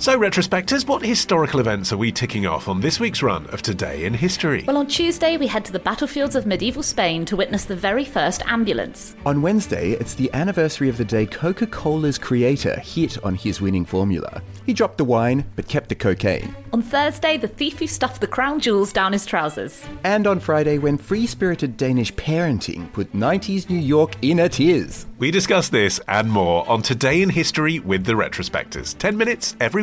So, retrospectors, what historical events are we ticking off on this week's run of Today in History? Well, on Tuesday, we head to the battlefields of medieval Spain to witness the very first ambulance. On Wednesday, it's the anniversary of the day Coca Cola's creator hit on his winning formula. He dropped the wine, but kept the cocaine. On Thursday, the thief who stuffed the crown jewels down his trousers. And on Friday, when free spirited Danish parenting put 90s New York in a tears. We discuss this and more on Today in History with the retrospectors. 10 minutes every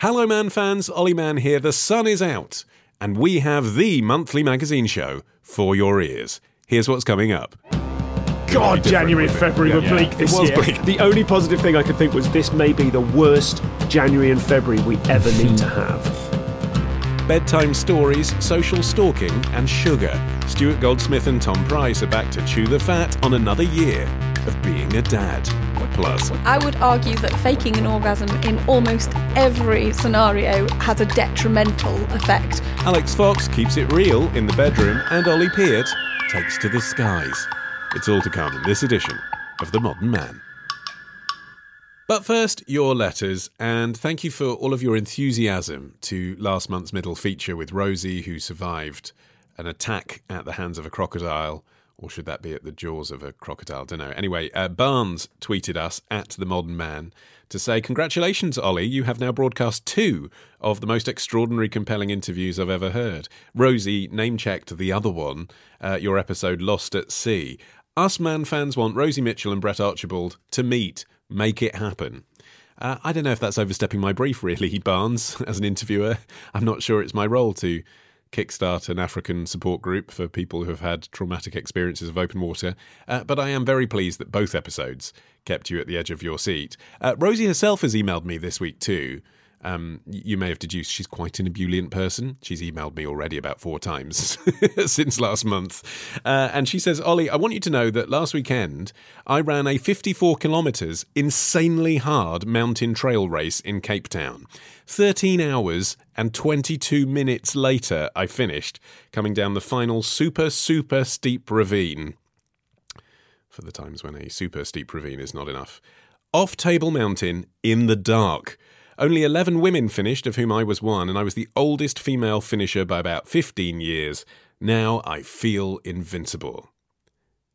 Hello, Mann fans. Ollie Mann here. The sun is out, and we have the monthly magazine show for your ears. Here's what's coming up. God, January and February were Yeah, bleak it this was year. bleak. The only positive thing I could think was this may be the worst January and February we ever need to have. Bedtime stories, social stalking, and sugar. Stuart Goldsmith and Tom Price are back to chew the fat on another year of being a dad. Plus, I would argue that faking an orgasm in almost every scenario has a detrimental effect. Alix Fox keeps it real in the bedroom, and Ollie Peart takes to the skies. It's all to come in this edition of The Modern Mann. But first, your letters, and thank you for all of your enthusiasm to last month's middle feature with Rosie, who survived an attack at the hands of a crocodile. Or should that be at the jaws of a crocodile? Don't know. Anyway, uh, Barnes tweeted us at The Modern Mann to say, Congratulations, Ollie. You have now broadcast two of the most extraordinary, compelling interviews I've ever heard. Rosie name checked the other one, uh, your episode Lost at Sea. Us Mann fans want Rosie Mitchell and Brett Archibald to meet. Make it happen. Uh, I don't know if that's overstepping my brief, really, Barnes, as an interviewer. I'm not sure it's my role to kickstart an African support group for people who have had traumatic experiences of open water. Uh, but I am very pleased that both episodes kept you at the edge of your seat. Uh, Rosie herself has emailed me this week too. Um, you may have deduced she's quite an ebullient person. She's emailed me already about four times since last month. Uh, and she says, Ollie, I want you to know that last weekend I ran a 54 kilometres insanely hard mountain trail race in Cape Town. 13 hours and 22 minutes later, I finished, coming down the final super, super steep ravine for the times when a super steep ravine is not enough. Off Table Mountain in the dark. Only 11 women finished, of whom I was one, and I was the oldest female finisher by about 15 years. Now I feel invincible.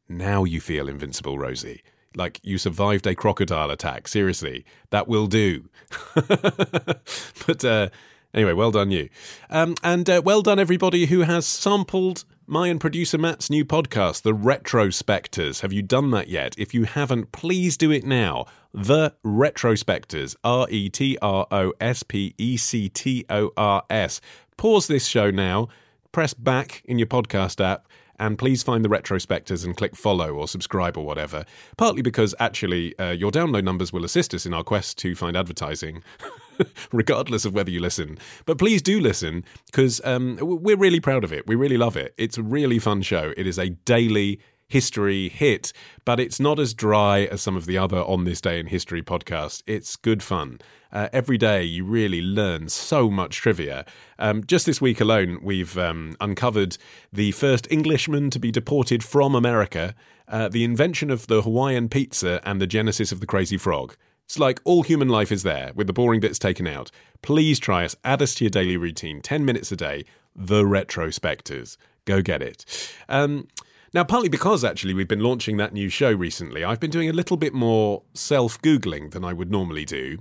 Now you feel invincible, Rosie. Like you survived a crocodile attack. Seriously, that will do. but uh, anyway, well done, you. Um, and uh, well done, everybody who has sampled my and producer Matt's new podcast, The Retrospectors. Have you done that yet? If you haven't, please do it now. The Retrospectors. R E T R O S P E C T O R S. Pause this show now, press back in your podcast app, and please find the retrospectors and click follow or subscribe or whatever. Partly because actually uh, your download numbers will assist us in our quest to find advertising, regardless of whether you listen. But please do listen because um, we're really proud of it. We really love it. It's a really fun show. It is a daily history hit, but it's not as dry as some of the other On This Day in History podcasts. It's good fun. Uh, every day you really learn so much trivia. Um, just this week alone, we've um, uncovered the first Englishman to be deported from America, uh, the invention of the Hawaiian pizza, and the genesis of the crazy frog. It's like all human life is there, with the boring bits taken out. Please try us, add us to your daily routine, 10 minutes a day. The Retrospectors. Go get it. Um, now, partly because actually we've been launching that new show recently, I've been doing a little bit more self Googling than I would normally do.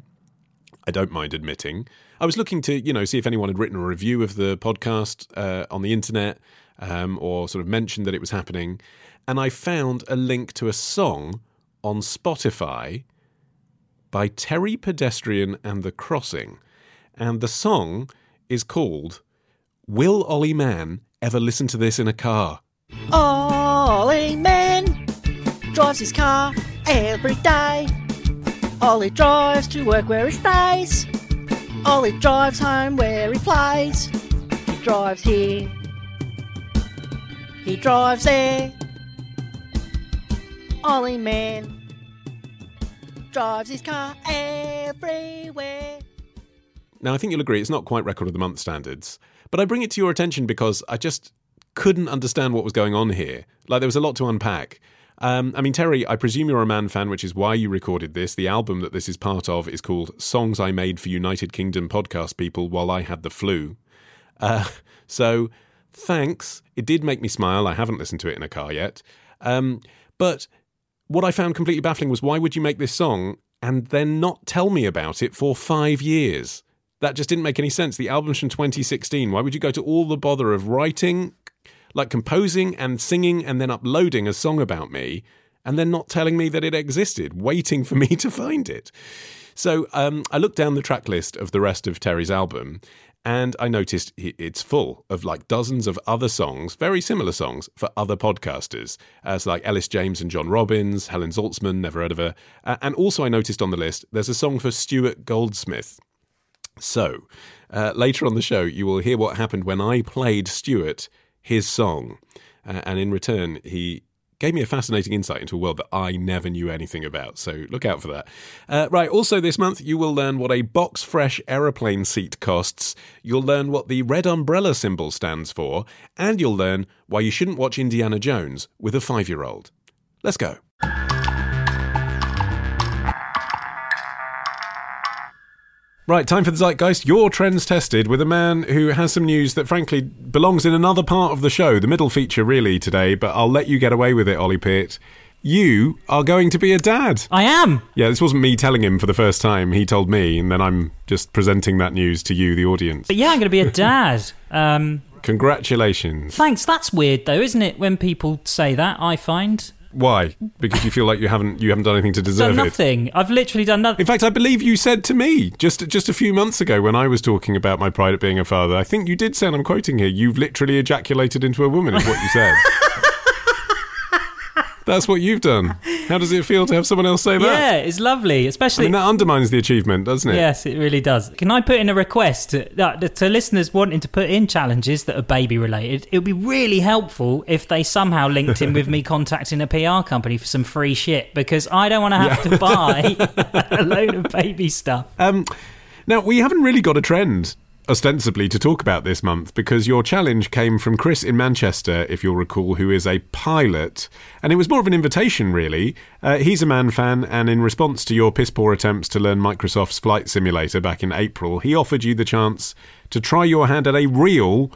I don't mind admitting. I was looking to, you know, see if anyone had written a review of the podcast uh, on the internet um, or sort of mentioned that it was happening. And I found a link to a song on Spotify by Terry Pedestrian and the Crossing. And the song is called Will Ollie Mann Ever Listen to This in a Car? Ollie Mann drives his car every day. Ollie drives to work where he stays. Ollie drives home where he plays. He drives here. He drives there. Ollie Mann drives his car everywhere. Now, I think you'll agree it's not quite record of the month standards, but I bring it to your attention because I just couldn't understand what was going on here. Like, there was a lot to unpack. Um, I mean, Terry, I presume you're a Mann fan, which is why you recorded this. The album that this is part of is called Songs I Made for United Kingdom Podcast People While I Had the Flu. Uh, so, thanks. It did make me smile. I haven't listened to it in a car yet. Um, but what I found completely baffling was why would you make this song and then not tell me about it for five years? That just didn't make any sense. The album's from 2016. Why would you go to all the bother of writing, like composing and singing and then uploading a song about me and then not telling me that it existed, waiting for me to find it? So um, I looked down the track list of the rest of Terry's album and I noticed it's full of like dozens of other songs, very similar songs for other podcasters, as like Elis James and John Robbins, Helen Zaltzman, never heard of her. And also, I noticed on the list there's a song for Stuart Goldsmith. So, uh, later on the show, you will hear what happened when I played Stuart his song. Uh, and in return, he gave me a fascinating insight into a world that I never knew anything about. So look out for that. Uh, right. Also, this month, you will learn what a box fresh aeroplane seat costs. You'll learn what the red umbrella symbol stands for. And you'll learn why you shouldn't watch Indiana Jones with a five year old. Let's go. Right, time for the Zeitgeist. Your trends tested with a man who has some news that, frankly, belongs in another part of the show, the middle feature, really, today, but I'll let you get away with it, Ollie Peart. You are going to be a dad. I am. Yeah, this wasn't me telling him for the first time. He told me, and then I'm just presenting that news to you, the audience. But yeah, I'm going to be a dad. um, Congratulations. thanks. That's weird, though, isn't it? When people say that, I find Why? Because you feel like you haven't you haven't done anything to deserve done it. nothing. I've literally done nothing. In fact, I believe you said to me just just a few months ago when I was talking about my pride at being a father. I think you did say, and I'm quoting here, "You've literally ejaculated into a woman," is what you said. That's what you've done. How does it feel to have someone else say that? Yeah, it's lovely, especially. I mean, that undermines the achievement, doesn't it? Yes, it really does. Can I put in a request to, that, to listeners wanting to put in challenges that are baby related? It would be really helpful if they somehow linked in with me contacting a PR company for some free shit because I don't want to have to buy a load of baby stuff. Um, now, we haven't really got a trend, ostensibly, to talk about this month because your challenge came from Chris in Manchester, if you'll recall, who is a pilot. And it was more of an invitation, really. Uh, he's a Mann fan, and in response to your piss poor attempts to learn Microsoft's Flight Simulator back in April, he offered you the chance to try your hand at a real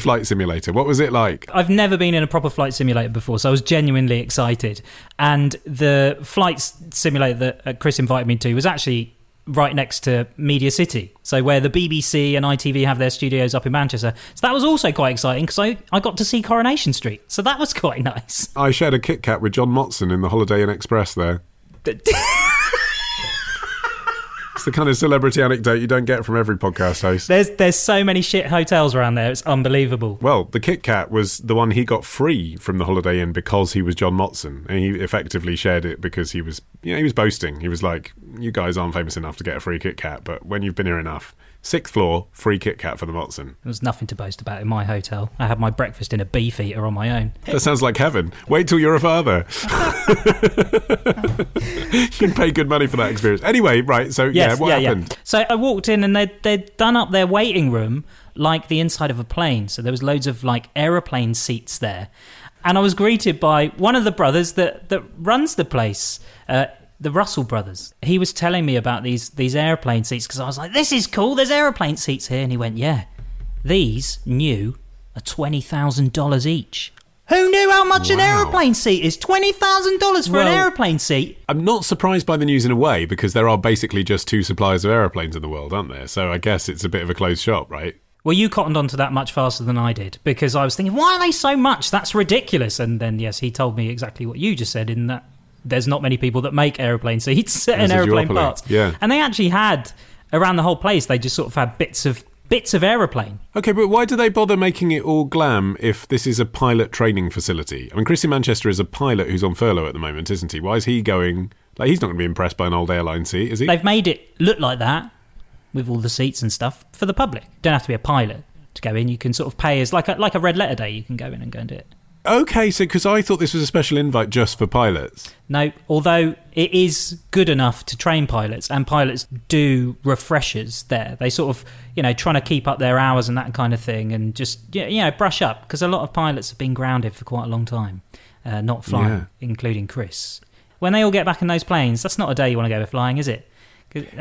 flight simulator. What was it like? I've never been in a proper flight simulator before, so I was genuinely excited. And the flight simulator that uh, Chris invited me to was actually right next to Media City, so where the BBC and ITV have their studios up in Manchester. So that was also quite exciting because I, I got to see Coronation Street, so that was quite nice. I shared a Kit Kat with John Motson in the Holiday Inn Express there. It's the kind of celebrity anecdote you don't get from every podcast host. There's there's so many shit hotels around there, it's unbelievable. Well, the Kit Kat was the one he got free from the Holiday Inn because he was John Motson, and he effectively shared it because he was, you know, he was boasting. He was like, "You guys aren't famous enough to get a free Kit Kat, but when you've been here enough, sixth floor, free Kit Kat for the Motson." There was nothing to boast about in my hotel. I had my breakfast in a beef eater on my own. That sounds like heaven. Wait till you're a father. you can pay good money for that experience. Anyway, right? So yeah, what happened? So I walked in and they'd, they'd done up their waiting room like the inside of a plane. So there was loads of like aeroplane seats there. And I was greeted by one of the brothers that, that runs the place, uh, the Russell brothers. He was telling me about these, these aeroplane seats because I was like, this is cool. There's aeroplane seats here. And he went, yeah, these new are $20,000 each. Who knew how much an aeroplane seat is? $20,000 for Well- an aeroplane seat. I'm not surprised by the news in a way because there are basically just two suppliers of aeroplanes in the world, aren't there? So I guess it's a bit of a closed shop, right? Well, you cottoned onto that much faster than I did because I was thinking, why are they so much? That's ridiculous. And then, yes, he told me exactly what you just said in that there's not many people that make airplane seats and There's a airplane duopoly, parts. yeah. And they actually had around the whole place. They just sort of had bits of bits of aeroplane. Okay, but why do they bother making it all glam if this is a pilot training facility? I mean, Chris in Manchester is a pilot who's on furlough at the moment, isn't he? Why is he going? Like, he's not going to be impressed by an old airline seat, is he? They've made it look like that with all the seats and stuff for the public. Don't have to be a pilot. to go in. You can sort of pay as like a like a red letter day. You can go in and go and do it. Okay, so because I thought this was a special invite just for pilots. No, although it is good enough to train pilots, and pilots do refreshers there. They sort of, you know, trying to keep up their hours and that kind of thing, and just you know brush up because a lot of pilots have been grounded for quite a long time, uh, not flying, Yeah. including Chris. When they all get back in those planes, that's not a day you want to go flying, is it?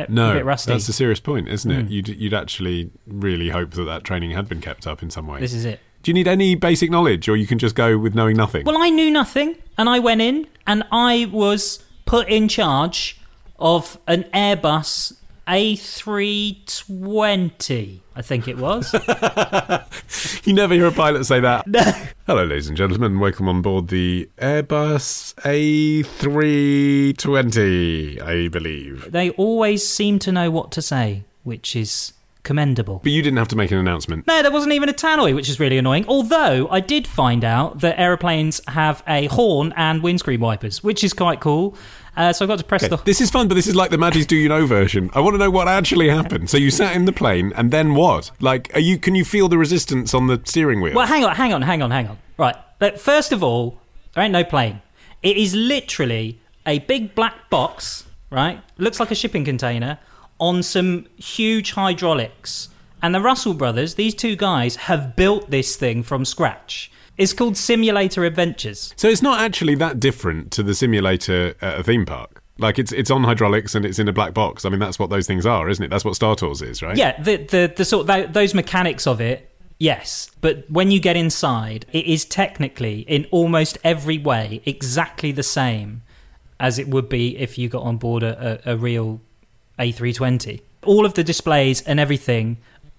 No, a bit rusty. that's a serious point, isn't it? Mm. You'd, you'd actually really hope that that training had been kept up in some way. this is it. Do you need any basic knowledge, or you can just go with knowing nothing? Well, I knew nothing, and I went in, and I was put in charge of an Airbus A320, I think it was. You never hear a pilot say that. Hello, ladies and gentlemen. Welcome on board the Airbus A320, I believe. they always seem to know what to say, which is commendable. But you didn't have to make an announcement. No, there wasn't even a tannoy, which is really annoying. Although I did find out that aeroplanes have a horn and windscreen wipers, which is quite cool. Uh, so I got to press Okay, the. This is fun, but this is like the Maddie's Do You Know version. I want to know what actually happened. So you sat in the plane, and then what? Like, are you? Can you feel the resistance on the steering wheel? Well, hang on, hang on, hang on, hang on. Right. But first of all, there ain't no plane. It is literally a big black box, right? Looks like a shipping container on some huge hydraulics. And the Russell brothers, these two guys, have built this thing from scratch. It's called Simulator Adventures. So it's not actually that different to the simulator at a theme park. Like it's it's on hydraulics and it's in a black box. I mean, that's what those things are, isn't it? That's what Star Tours is, right? Yeah, the the, the sort tho- those mechanics of it, yes. But when you get inside, it is technically in almost every way exactly the same as it would be if you got on board a, a, a real A320. All of the displays and everything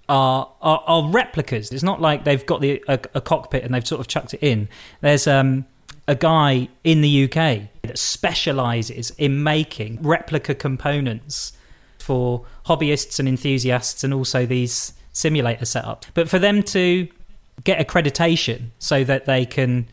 are, are are replicas. It's not like they've got the a, a cockpit and they've sort of chucked it in. There's um a guy in the UK that specializes in making replica components for hobbyists and enthusiasts and also these simulator setups. But for them to get accreditation so that they can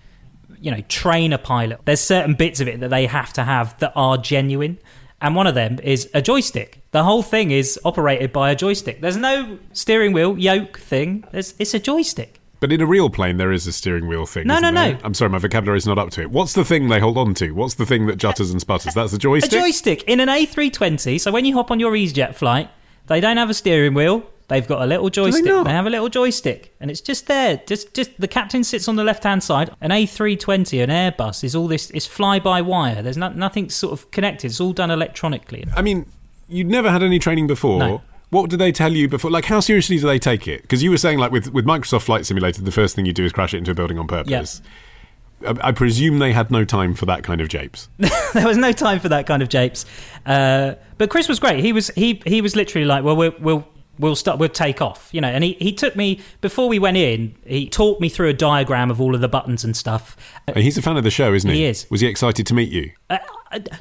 you know train a pilot there's certain bits of it that they have to have that are genuine and one of them is a joystick the whole thing is operated by a joystick there's no steering wheel yoke thing there's, it's a joystick But in a real plane, there is a steering wheel thing. No, no, there? no. I'm sorry, my vocabulary is not up to it. What's the thing they hold on to? What's the thing that jutters and sputters? That's the a joystick. A joystick in an A320 so when you hop on your EasyJet flight they don't have a steering wheel they've got a little joystick They have a little joystick and it's just there just just the captain sits on the left hand side an A320 an Airbus is all this it's fly by wire there's not, nothing sort of connected it's all done electronically I mean, you'd never had any training before. No. What did they tell you before? Like, how seriously do they take it? Because you were saying, like, with, with Microsoft Flight Simulator, the first thing you do is crash it into a building on purpose. I, I presume they had no time for that kind of japes. there was no time for that kind of japes. Uh, but Chris was great. He was he he was literally like, well, we'll we'll we'll start we'll take off, you know. And he he took me before we went in. He talked me through a diagram of all of the buttons and stuff. He's a fan of the show, isn't he? He is. Was he excited to meet you? Uh,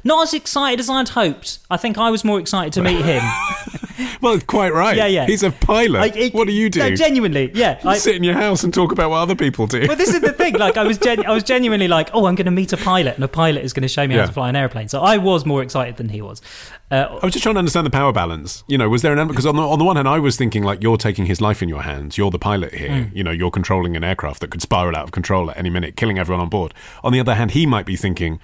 not as excited as I'd hoped. I think I was more excited to meet him. Well, quite right. Yeah, yeah. He's a pilot. It- what do you do? No, genuinely, yeah. You I- sit in your house and talk about what other people do. well, this is the thing. Like, I was, gen- I was genuinely like, "Oh, I'm going to meet a pilot, and a pilot is going to show me Yeah. how to fly an airplane." So I was more excited than he was. Uh, I was just trying to understand the power balance. You know, was there an element? Because on the, on the one hand, I was thinking like you're taking his life in your hands. You're the pilot here. Mm. You know, you're controlling an aircraft that could spiral out of control at any minute, killing everyone on board. On the other hand, he might be thinking,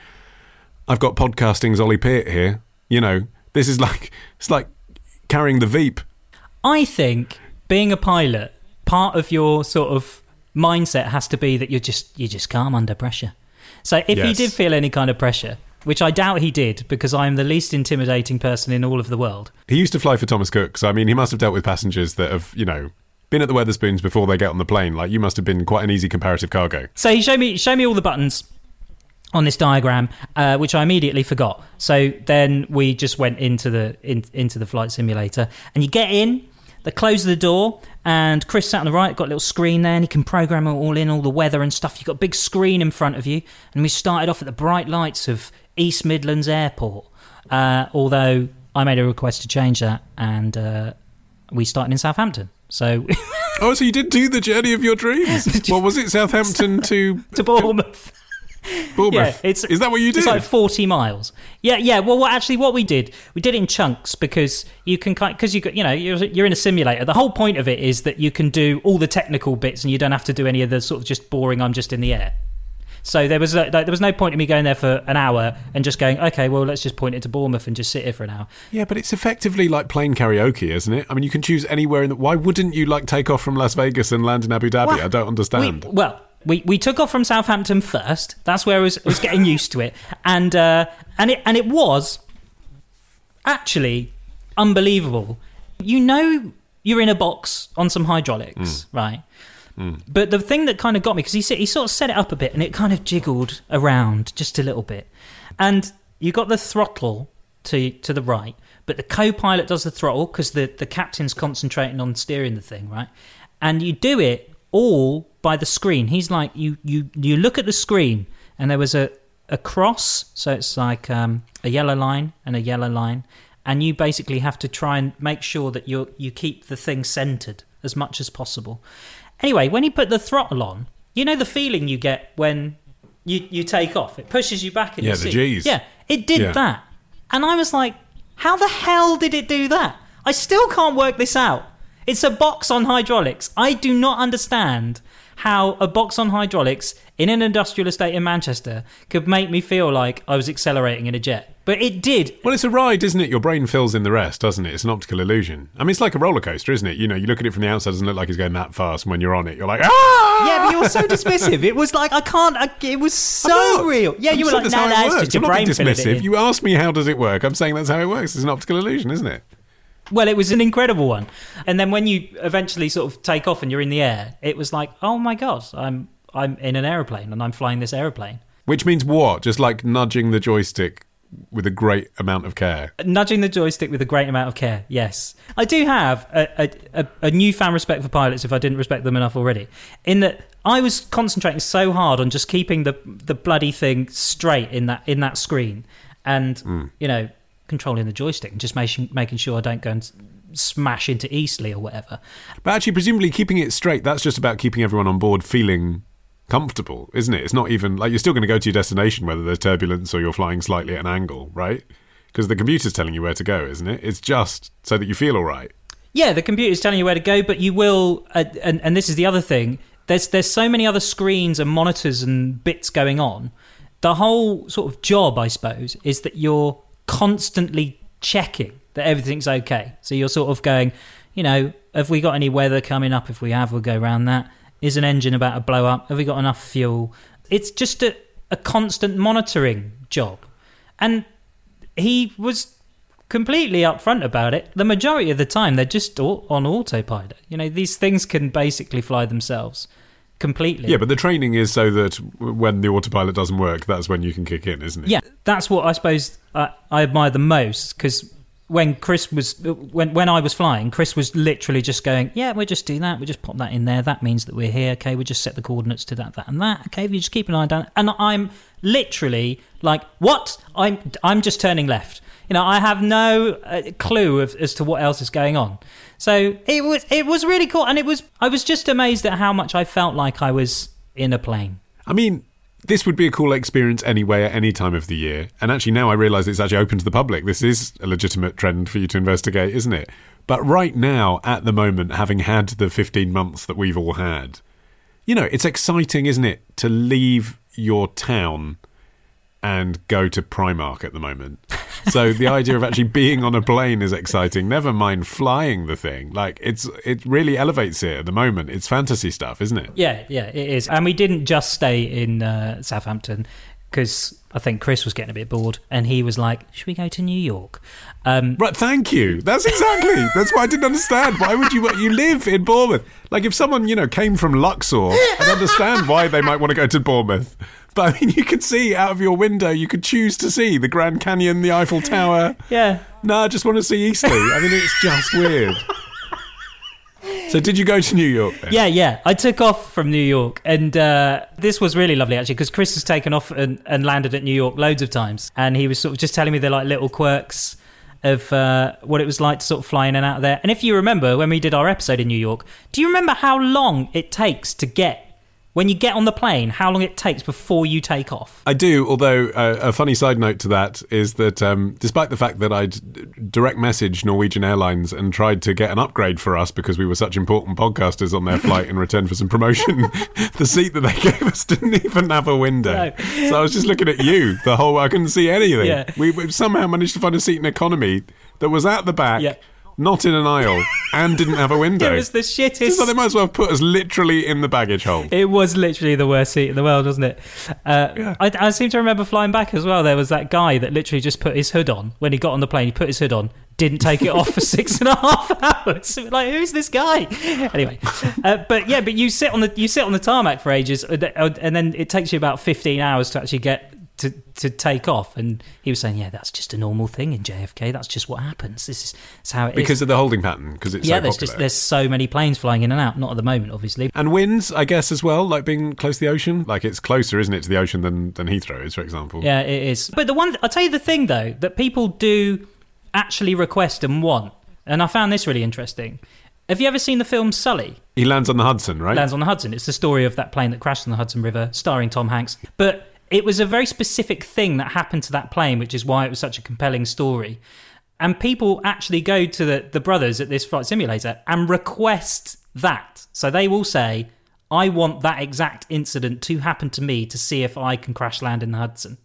I've got podcasting's Ollie Peart here. You know, this is like it's like carrying the Veep. I think being a pilot, part of your sort of mindset has to be that you're just you're just calm under pressure. So if he did feel any kind of pressure, which I doubt he did, because I'm the least intimidating person in all of the world. He used to fly for Thomas Cook, so I mean, he must have dealt with passengers that have, you know, been at the Wetherspoons before they get on the plane. Like you must have been quite an easy comparative cargo. So he showed me showed me all the buttons on this diagram, uh, which I immediately forgot. So then we just went into the in, into the flight simulator, and you get in. They close the door, and Chris sat on the right, got a little screen there, and he can program it all in, all the weather and stuff. You've got a big screen in front of you, and we started off at the bright lights of East Midlands Airport. Uh, although I made a request to change that, and uh, we started in Southampton. So Oh, so you did do the journey of your dreams. what was it, Southampton to to Bournemouth. Bournemouth. Yeah, it's is that what you did? It's like forty miles. Yeah, yeah. Well, what, actually, what we did, we did it in chunks because you can because you got you know you're, you're in a simulator. The whole point of it is that you can do all the technical bits and you don't have to do any of the sort of just boring. I'm just in the air. So there was a, there was no point in me going there for an hour and just going, okay, well, let's just point it to Bournemouth and just sit here for an hour. yeah, but it's effectively like playing karaoke, isn't it? I mean, you can choose anywhere in the. Why wouldn't you like take off from Las Vegas and land in Abu Dhabi? I don't understand. We, well, we, we took off from Southampton first. That's where I was, I was getting used to it, and uh, and it and it was actually unbelievable. You know, you're in a box on some hydraulics, right? But the thing that kind of got me because he he sort of set it up a bit and it kind of jiggled around just a little bit, and you got the throttle to to the right, but the co-pilot does the throttle because the the captain's concentrating on steering the thing, right? And you do it all by the screen. He's like you you you look at the screen and there was a a cross, so it's like um, a yellow line and a yellow line, and you basically have to try and make sure that you you keep the thing centered as much as possible. Anyway, when you put the throttle on, you know the feeling you get when you you take off. It pushes you back in Yeah, the seat. Gs. Yeah, it did Yeah. that, and I was like, how the hell did it do that? I still can't work this out. It's a box on hydraulics. I do not understand how a box on hydraulics in an industrial estate in Manchester could make me feel like I was accelerating in a jet. But it did. Well, it's a ride, isn't it? Your brain fills in the rest, doesn't it? It's an optical illusion. I mean, it's like a roller coaster, isn't it? You know, you look at it from the outside, it doesn't look like it's going that fast. And when you're on it, you're like, ah! Yeah, but you were so dismissive. It was like I can't. I, it was so real. Yeah, I'm you were like, that's no, it it's just your I'm not brain being filling it dismissive. in. You asked me how does it work. I'm saying that's how it works. It's an optical illusion, isn't it? Well, it was an incredible one. And then when you eventually sort of take off and you're in the air, it was like, oh my god, I'm I'm in an aeroplane and I'm flying this aeroplane. Which means what? Just like nudging the joystick with a great amount of care. Nudging the joystick with a great amount of care. Yes, I do have a, a, a, newfound respect for pilots. If I didn't respect them enough already, in that I was concentrating so hard on just keeping the the bloody thing straight in that in that screen, and hmm. you know controlling the joystick and just making making sure I don't go and smash into Eastleigh or whatever. But actually, presumably keeping it straight, that's just about keeping everyone on board feeling comfortable, isn't it? It's not even like you're still going to go to your destination whether there's turbulence or you're flying slightly at an angle, right? Because the computer's telling you where to go, isn't it? It's just so that you feel all right. Yeah, the computer's telling you where to go, but you will, uh, and, and this is the other thing. There's there's so many other screens and monitors and bits going on. The whole sort of job, I suppose, is that you're constantly checking that everything's okay. So you're sort of going, you know, have we got any weather coming up? If we have, we'll go around that. Is an engine about to blow up? Have we got enough fuel? It's just a, a constant monitoring job, and he was completely upfront about it. The majority of the time, they're just on autopilot. You know, these things can basically fly themselves completely. Yeah, but the training is so that when the autopilot doesn't work, that's when you can kick in, isn't it? yeah, that's what I suppose I, I admire the most because when Chris was when when I was flying, Chris was literally just going, "Yeah, we'll just do that. We'll just pop that in there. That means that we're here. Okay, we just set the coordinates to that, that, and that. Okay, if you just keep an eye down." And I'm literally like, "What? I'm I'm just turning left." You know, I have no uh, clue of, as to what else is going on. So it was it was really cool, and it was I was just amazed at how much I felt like I was in a plane. I mean, this would be a cool experience anyway at any time of the year. And actually, now I realise it's actually open to the public. This is a legitimate trend for you to investigate, isn't it? But right now, at the moment, having had the 15 months that we've all had, you know, it's exciting, isn't it, to leave your town and go to Primark at the moment. So the idea of actually being on a plane is exciting. Never mind flying the thing. Like it's it really elevates it at the moment. It's fantasy stuff, isn't it? Yeah, yeah, it is. And we didn't just stay in uh, Southampton because I think Chris was getting a bit bored, and he was like, "Should we go to New York?" Um, Right, thank you. That's exactly. That's why I didn't understand. Why would you? You live in Bournemouth. Like if someone you know came from Luxor, I'd understand why they might want to go to Bournemouth. But I mean, you could see out of your window. You could choose to see the Grand Canyon, the Eiffel Tower. yeah, No, I just want to see Eastleigh. I mean, it's just weird. So, did you go to New York? Then? yeah, yeah. I took off from New York, and uh, this was really lovely actually because Chris has taken off and, and landed at New York loads of times, and he was sort of just telling me the like little quirks of uh, what it was like to sort of fly in and out of there. And if you remember when we did our episode in New York, do you remember how long it takes to get when you get on the plane, how long it takes before you take off? I do, although uh, a funny side note to that is that um, despite the fact that I'd direct message Norwegian Airlines and tried to get an upgrade for us because we were such important podcasters on their flight in return for some promotion, the seat that they gave us didn't even have a window. No. So I was just looking at you the whole I couldn't see anything. Yeah. We, we somehow managed to find a seat in economy that was at the back. Yeah. Not in an aisle and didn't have a window. It was the shittest. So they might as well have put us literally in the baggage hold. It was literally the worst seat in the world, wasn't it? Uh, I, I seem to remember flying back as well. There was that guy that literally just put his hood on when he got on the plane. He put his hood on, didn't take it off for six and a half hours. Like, who's this guy? Anyway, uh, but yeah, but you sit on the you sit on the tarmac for ages, uh, and then it takes you about fifteen hours to actually get to to take off. And he was saying, yeah, that's just a normal thing in JFK. That's just what happens. This is how it is. Because of the holding pattern, because it's yeah, so there's popular. just there's so many planes flying in and out. Not at the moment, obviously. And winds, I guess, as well, like being close to the ocean. Like it's closer, isn't it, to the ocean than, than Heathrow is, for example. Yeah, it is. But the one I'll tell you the thing though that people do actually request and want, and I found this really interesting. Have you ever seen the film Sully? He lands on the Hudson, right? Lands on the Hudson. It's the story of that plane that crashed on the Hudson River, starring Tom Hanks. But it was a very specific thing that happened to that plane, which is why it was such a compelling story. And people actually go to the, the brothers at this flight simulator and request that. So they will say, I want that exact incident to happen to me to see if I can crash land in the Hudson.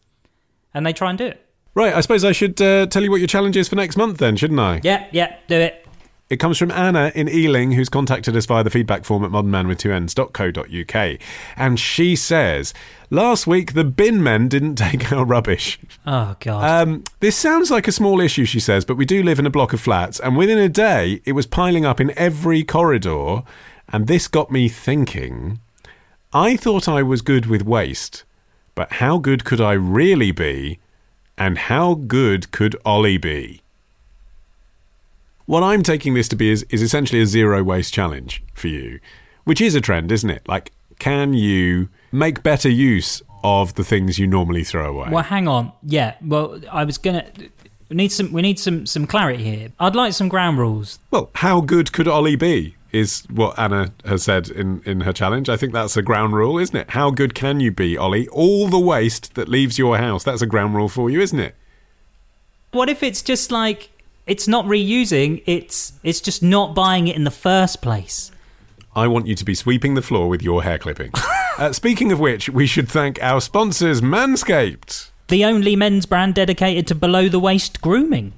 And they try and do it. Right, I suppose I should uh, tell you what your challenge is for next month then, shouldn't I? Yeah, yeah, do it. It comes from Anna in Ealing, who's contacted us via the feedback form at modernmanwith2ns.co.uk. And she says, Last week the bin men didn't take our rubbish. Oh, God. Um, this sounds like a small issue, she says, but we do live in a block of flats, and within a day it was piling up in every corridor. And this got me thinking I thought I was good with waste, but how good could I really be? And how good could Ollie be? What I'm taking this to be is, is essentially a zero waste challenge for you, which is a trend, isn't it? Like, can you make better use of the things you normally throw away? Well, hang on. Yeah. Well, I was gonna. We need some. We need some some clarity here. I'd like some ground rules. Well, how good could Ollie be? Is what Anna has said in, in her challenge. I think that's a ground rule, isn't it? How good can you be, Ollie? All the waste that leaves your house, that's a ground rule for you, isn't it? What if it's just like it's not reusing? It's it's just not buying it in the first place. I want you to be sweeping the floor with your hair clipping. uh, speaking of which, we should thank our sponsors, Manscaped. The only men's brand dedicated to below the waist grooming.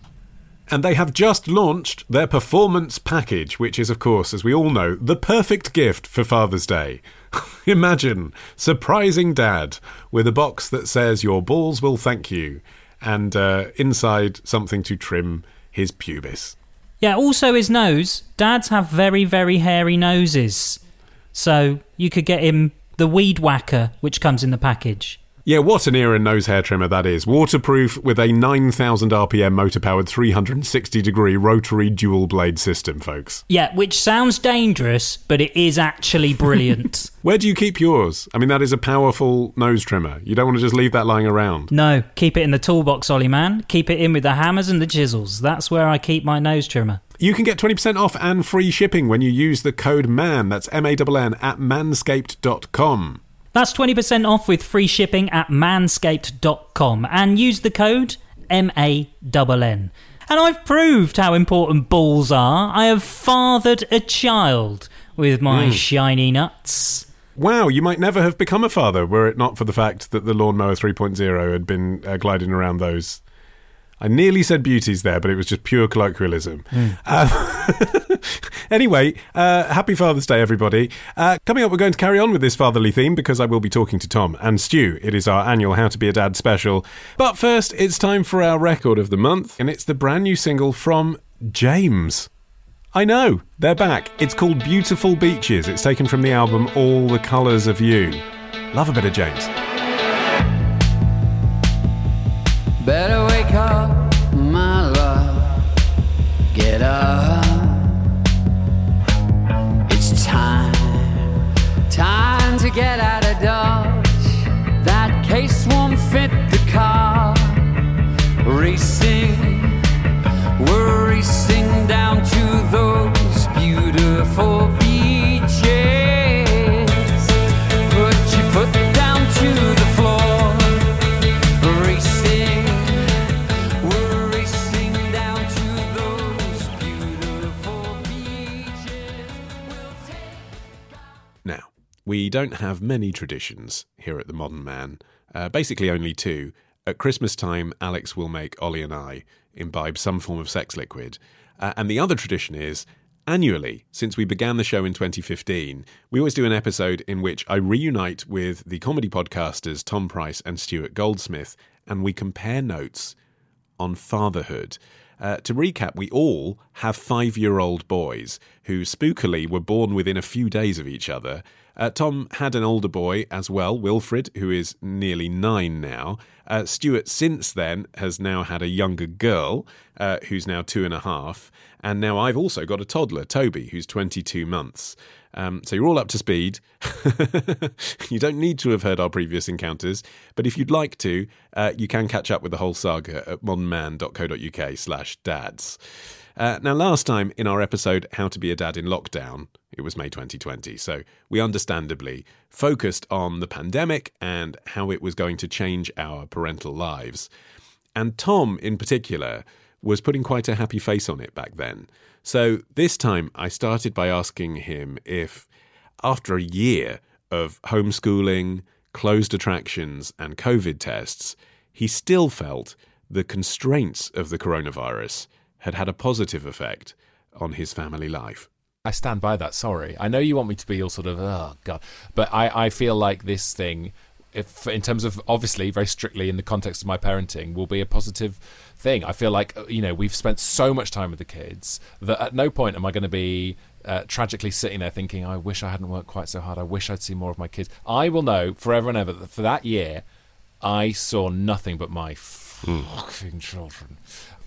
And they have just launched their performance package, which is, of course, as we all know, the perfect gift for Father's Day. Imagine surprising dad with a box that says, Your balls will thank you, and uh, inside something to trim his pubis. Yeah. Also, his nose. Dads have very very hairy noses, so you could get him the weed whacker, which comes in the package. Yeah, what an ear and nose hair trimmer that is. Waterproof with a 9,000 RPM motor powered 360 degree rotary dual blade system, folks. Yeah, which sounds dangerous, but it is actually brilliant. Where do you keep yours? I mean, that is a powerful nose trimmer. You don't want to just leave that lying around. no, keep it in the toolbox, Ollie Mann. Keep it in with the hammers and the chisels. That's where I keep my nose trimmer. You can get 20% off and free shipping when you use the code MANN, that's M A N N, at manscaped.com. That's 20% off with free shipping at manscaped.com and use the code M-A-N-N. And I've proved how important balls are. I have fathered a child with my shiny nuts. Wow, you might never have become a father were it not for the fact that the Lawnmower 3.0 had been uh, gliding around those. I nearly said beauties there, but it was just pure colloquialism. Uh, anyway, uh, happy Father's Day, everybody. Uh, coming up, we're going to carry on with this fatherly theme because I will be talking to Tom and Stu. It is our annual How to Be a Dad special. But first, it's time for our record of the month, and it's the brand new single from James. I know, they're back. It's called Beautiful Beaches. It's taken from the album All the Colours of You. Love a bit of James. Better we don't have many traditions here at the Modern Mann. Uh, basically, only two. At Christmas time, Alix will make Ollie and I imbibe some form of sex liquid. Uh, and the other tradition is annually, since we began the show in 2015, we always do an episode in which I reunite with the comedy podcasters Tom Price and Stuart Goldsmith, and we compare notes on fatherhood. Uh, to recap, we all have five year old boys who spookily were born within a few days of each other. Uh, Tom had an older boy as well, Wilfred, who is nearly nine now. Uh, Stuart, since then, has now had a younger girl, uh, who's now two and a half. And now I've also got a toddler, Toby, who's 22 months. Um, so you're all up to speed. you don't need to have heard our previous encounters, but if you'd like to, uh, you can catch up with the whole saga at modernmann.co.uk slash dads. Uh, now, last time in our episode, How to Be a Dad in Lockdown, it was May 2020, so we understandably focused on the pandemic and how it was going to change our parental lives. And Tom, in particular, was putting quite a happy face on it back then. So this time I started by asking him if, after a year of homeschooling, closed attractions, and COVID tests, he still felt the constraints of the coronavirus had had a positive effect on his family life. I stand by that. Sorry, I know you want me to be all sort of oh god, but I I feel like this thing, if in terms of obviously very strictly in the context of my parenting, will be a positive thing. I feel like you know we've spent so much time with the kids that at no point am I going to be uh, tragically sitting there thinking, I wish I hadn't worked quite so hard. I wish I'd seen more of my kids. I will know forever and ever that for that year, I saw nothing but my fucking children.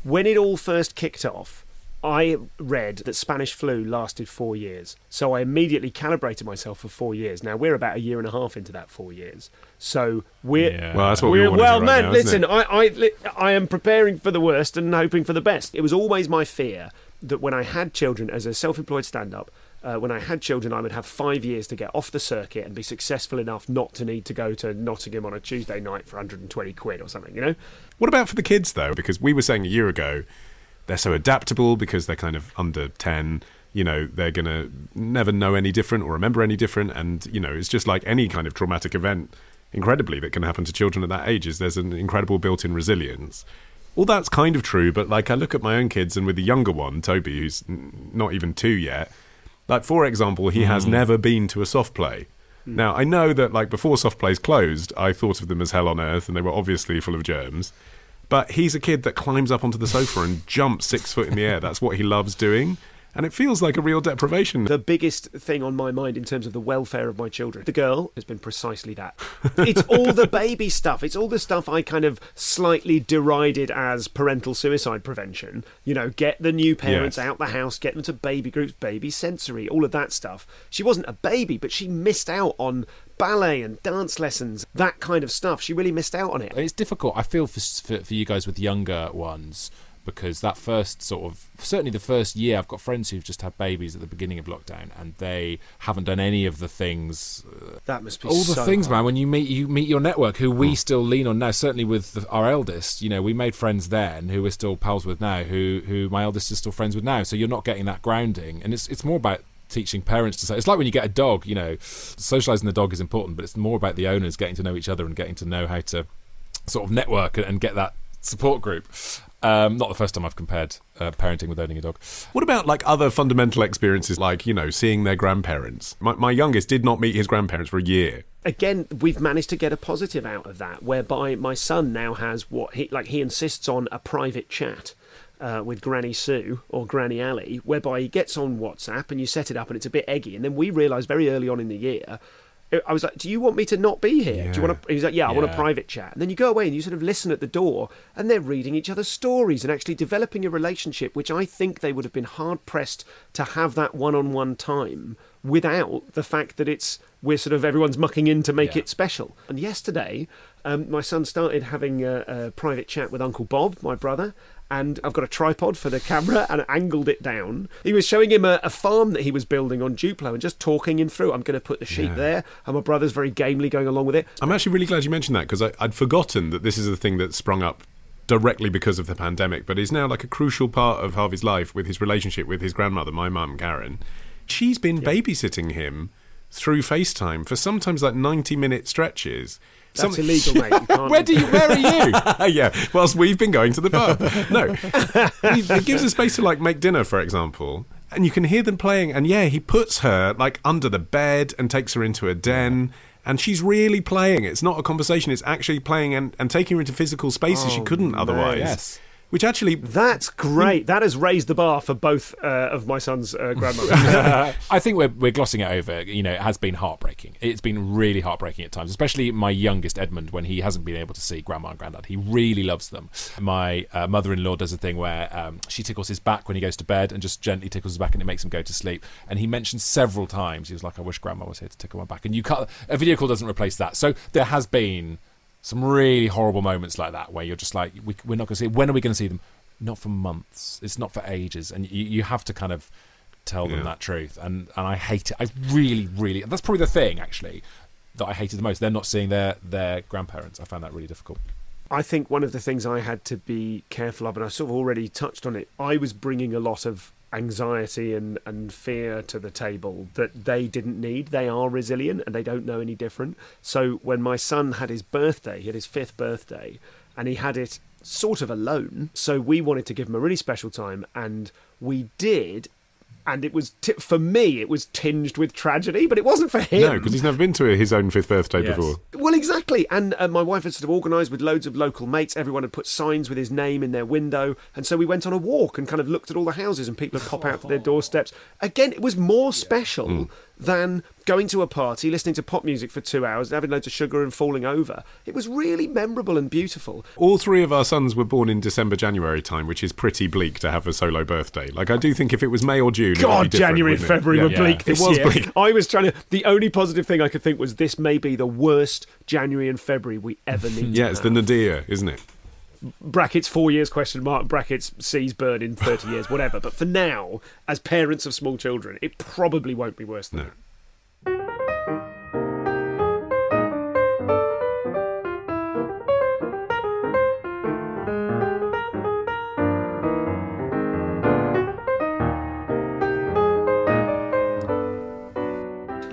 When it all first kicked off, I read that Spanish flu lasted four years. So I immediately calibrated myself for four years. Now we're about a year and a half into that four years. So we're Yeah. Well, that's what we we're all wanna well, right man. now, listen. I, I I am preparing for the worst and hoping for the best. It was always my fear that when I had children as a self-employed stand-up. Uh, when I had children, I would have five years to get off the circuit and be successful enough not to need to go to Nottingham on a Tuesday night for 120 quid or something, you know? What about for the kids, though? Because we were saying a year ago, they're so adaptable because they're kind of under 10. You know, they're going to never know any different or remember any different. And, you know, it's just like any kind of traumatic event, incredibly, that can happen to children at that age, is there's an incredible built in resilience. All that's kind of true, but like I look at my own kids and with the younger one, Toby, who's n- not even two yet, like for example, he has mm. never been to a soft play. Hmm. Now, I know that like before soft plays closed, I thought of them as hell on earth and they were obviously full of germs. But he's a kid that climbs up onto the sofa and jumps six foot in the air. That's what he loves doing. And it feels like a real deprivation. The biggest thing on my mind in terms of the welfare of my children, the girl has been precisely that. it's all the baby stuff. It's all the stuff I kind of slightly derided as parental suicide prevention. You know, get the new parents Yes. out the house, get them to baby groups, baby sensory, all of that stuff. She wasn't a baby, but she missed out on ballet and dance lessons, that kind of stuff. She really missed out on it. It's difficult. I feel for, for for you guys with younger ones because that first sort of certainly the first year I've got friends who've just had babies at the beginning of lockdown and they haven't done any of the things uh, That must be all the so things hard. man when you meet you meet your network who we still lean on now certainly with the, our eldest you know we made friends then who we're still pals with now who who my eldest is still friends with now. So you're not getting that grounding and it's it's more about teaching parents to say it's like when you get a dog you know socializing the dog is important but it's more about the owners getting to know each other and getting to know how to sort of network and, and get that support group um, not the first time I've compared uh, parenting with owning a dog. What about like other fundamental experiences, like, you know, seeing their grandparents? My, my youngest did not meet his grandparents for a year. again we've managed to get a positive out of that whereby my son now has what he like he insists on a private chat uh, with Granny Sue or Granny Ali, whereby he gets on WhatsApp and you set it up and it's a bit eggy. And then we realised very early on in the year, I was like, "Do you want me to not be here? Do you want to?" He's like, "Yeah, I want a private chat." And then you go away and you sort of listen at the door, and they're reading each other's stories and actually developing a relationship, which I think they would have been hard pressed to have that one-on-one time without the fact that it's we're sort of everyone's mucking in to make Yeah. it special. And yesterday, um, my son started having a, a private chat with Uncle Bob, my brother. And I've got a tripod for the camera and angled it down. He was showing him a, a farm that he was building on Duplo and just talking him through. I'm going to put the sheep Yeah. there, and my brother's very gamely going along with it. I'm actually really glad you mentioned that because I'd forgotten that this is the thing that sprung up directly because of the pandemic, but is now like a crucial part of Harvey's life with his relationship with his grandmother, my mum, Karen. She's been babysitting him through FaceTime for sometimes like 90 minute stretches. That's Some- illegal, mate. You can't Where do you? Where are you? yeah, whilst we've been going to the pub. No, it gives us space to like make dinner, for example, and you can hear them playing. And yeah, he puts her like under the bed and takes her into a den. And she's really playing. It's not a conversation. It's actually playing and, and taking her into physical spaces she Oh, couldn't man. otherwise. Yes. Which actually, That's great. That has raised the bar for both uh, of my son's uh, grandmothers. I think we're we're glossing it over. You know, it has been heartbreaking. It's been really heartbreaking at times, especially my youngest Edmund when he hasn't been able to see grandma and granddad. He really loves them. My uh, mother-in-law does a thing where um, she tickles his back when he goes to bed and just gently tickles his back, and it makes him go to sleep. And he mentioned several times he was like, "I wish grandma was here to tickle my back." And you cut a video call doesn't replace that. So there has been some really horrible moments like that where you're just like, we, "We're not going to see. When are we going to see them?" Not for months. It's not for ages, and you, you have to kind of tell them Yeah. that truth and and I hate it I really really that's probably the thing actually that I hated the most they're not seeing their their grandparents I found that really difficult I think one of the things I had to be careful of, and I sort of already touched on it, I was bringing a lot of anxiety and, and fear to the table that they didn't need. They are resilient and they don't know any different. So when my son had his birthday, he had his fifth birthday, and he had it sort of alone. So we wanted to give him a really special time, and we did. And it was, t- for me, it was tinged with tragedy, but it wasn't for him. no, because he's never been to his own fifth birthday Yes. before. Well, exactly. And uh, my wife had sort of organised with loads of local mates. Everyone had put signs with his name in their window. And so we went on a walk and kind of looked at all the houses and people would pop out to their doorsteps. Again, it was more special than going to a party, listening to pop music for two hours, having loads of sugar and falling over. It was really memorable and beautiful. All three of our sons were born in December, January time, which is pretty bleak to have a solo birthday. Like, I do think if it was May or June, it would be God, January and? February Yeah. were bleak Yeah. this It was year. bleak. I was trying to. The only positive thing I could think was this may be the worst January and February we ever need. Yeah, it's the nadir, isn't it? Brackets four years question mark brackets sees bird in 30 years whatever but for now as parents of small children it probably won't be worse than No. that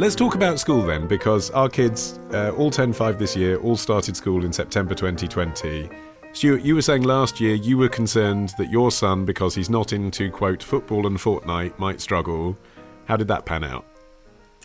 Let's talk about school then, because our kids, uh, all 10 5 this year, all started school in September 2020. Stuart, you were saying last year you were concerned that your son, because he's not into, quote, football and Fortnite, might struggle. How did that pan out?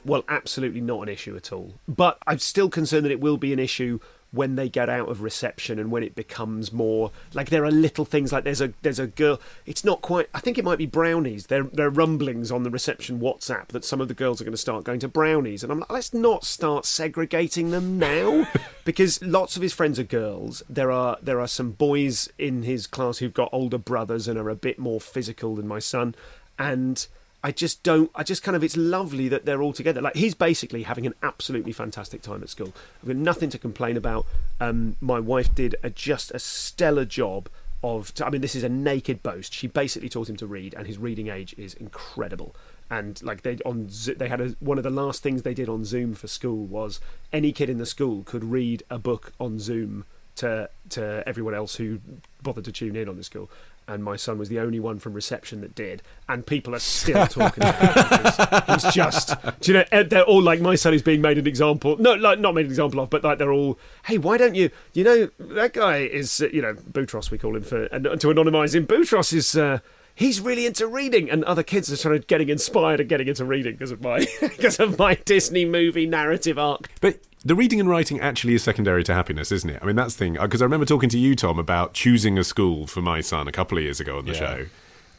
well absolutely not an issue at all but i'm still concerned that it will be an issue when they get out of reception and when it becomes more like there are little things like there's a there's a girl it's not quite i think it might be brownies. There there are rumblings on the reception whatsapp that some of the girls are going to start going to brownies and i'm like let's not start segregating them now because lots of his friends are girls. There are there are some boys in his class who've got older brothers and are a bit more physical than my son and I just don't. I just kind of. It's lovely that they're all together. Like he's basically having an absolutely fantastic time at school. I've got nothing to complain about. Um, my wife did a, just a stellar job of. I mean, this is a naked boast. She basically taught him to read, and his reading age is incredible. And like they on, they had a, one of the last things they did on Zoom for school was any kid in the school could read a book on Zoom to to everyone else who bothered to tune in on the school. And my son was the only one from reception that did, and people are still talking about it. He's just, do you know? They're all like my son is being made an example. No, like not made an example of, but like they're all. Hey, why don't you? You know that guy is, uh, you know, Boutros. We call him for, and to anonymise him. Boutros is. Uh, He's really into reading, and other kids are sort of getting inspired and getting into reading because of my because of my Disney movie narrative arc. But the reading and writing actually is secondary to happiness, isn't it? I mean, that's the thing. Uh, because I remember talking to you, Tom, about choosing a school for my son a couple of years ago on the Yeah. show.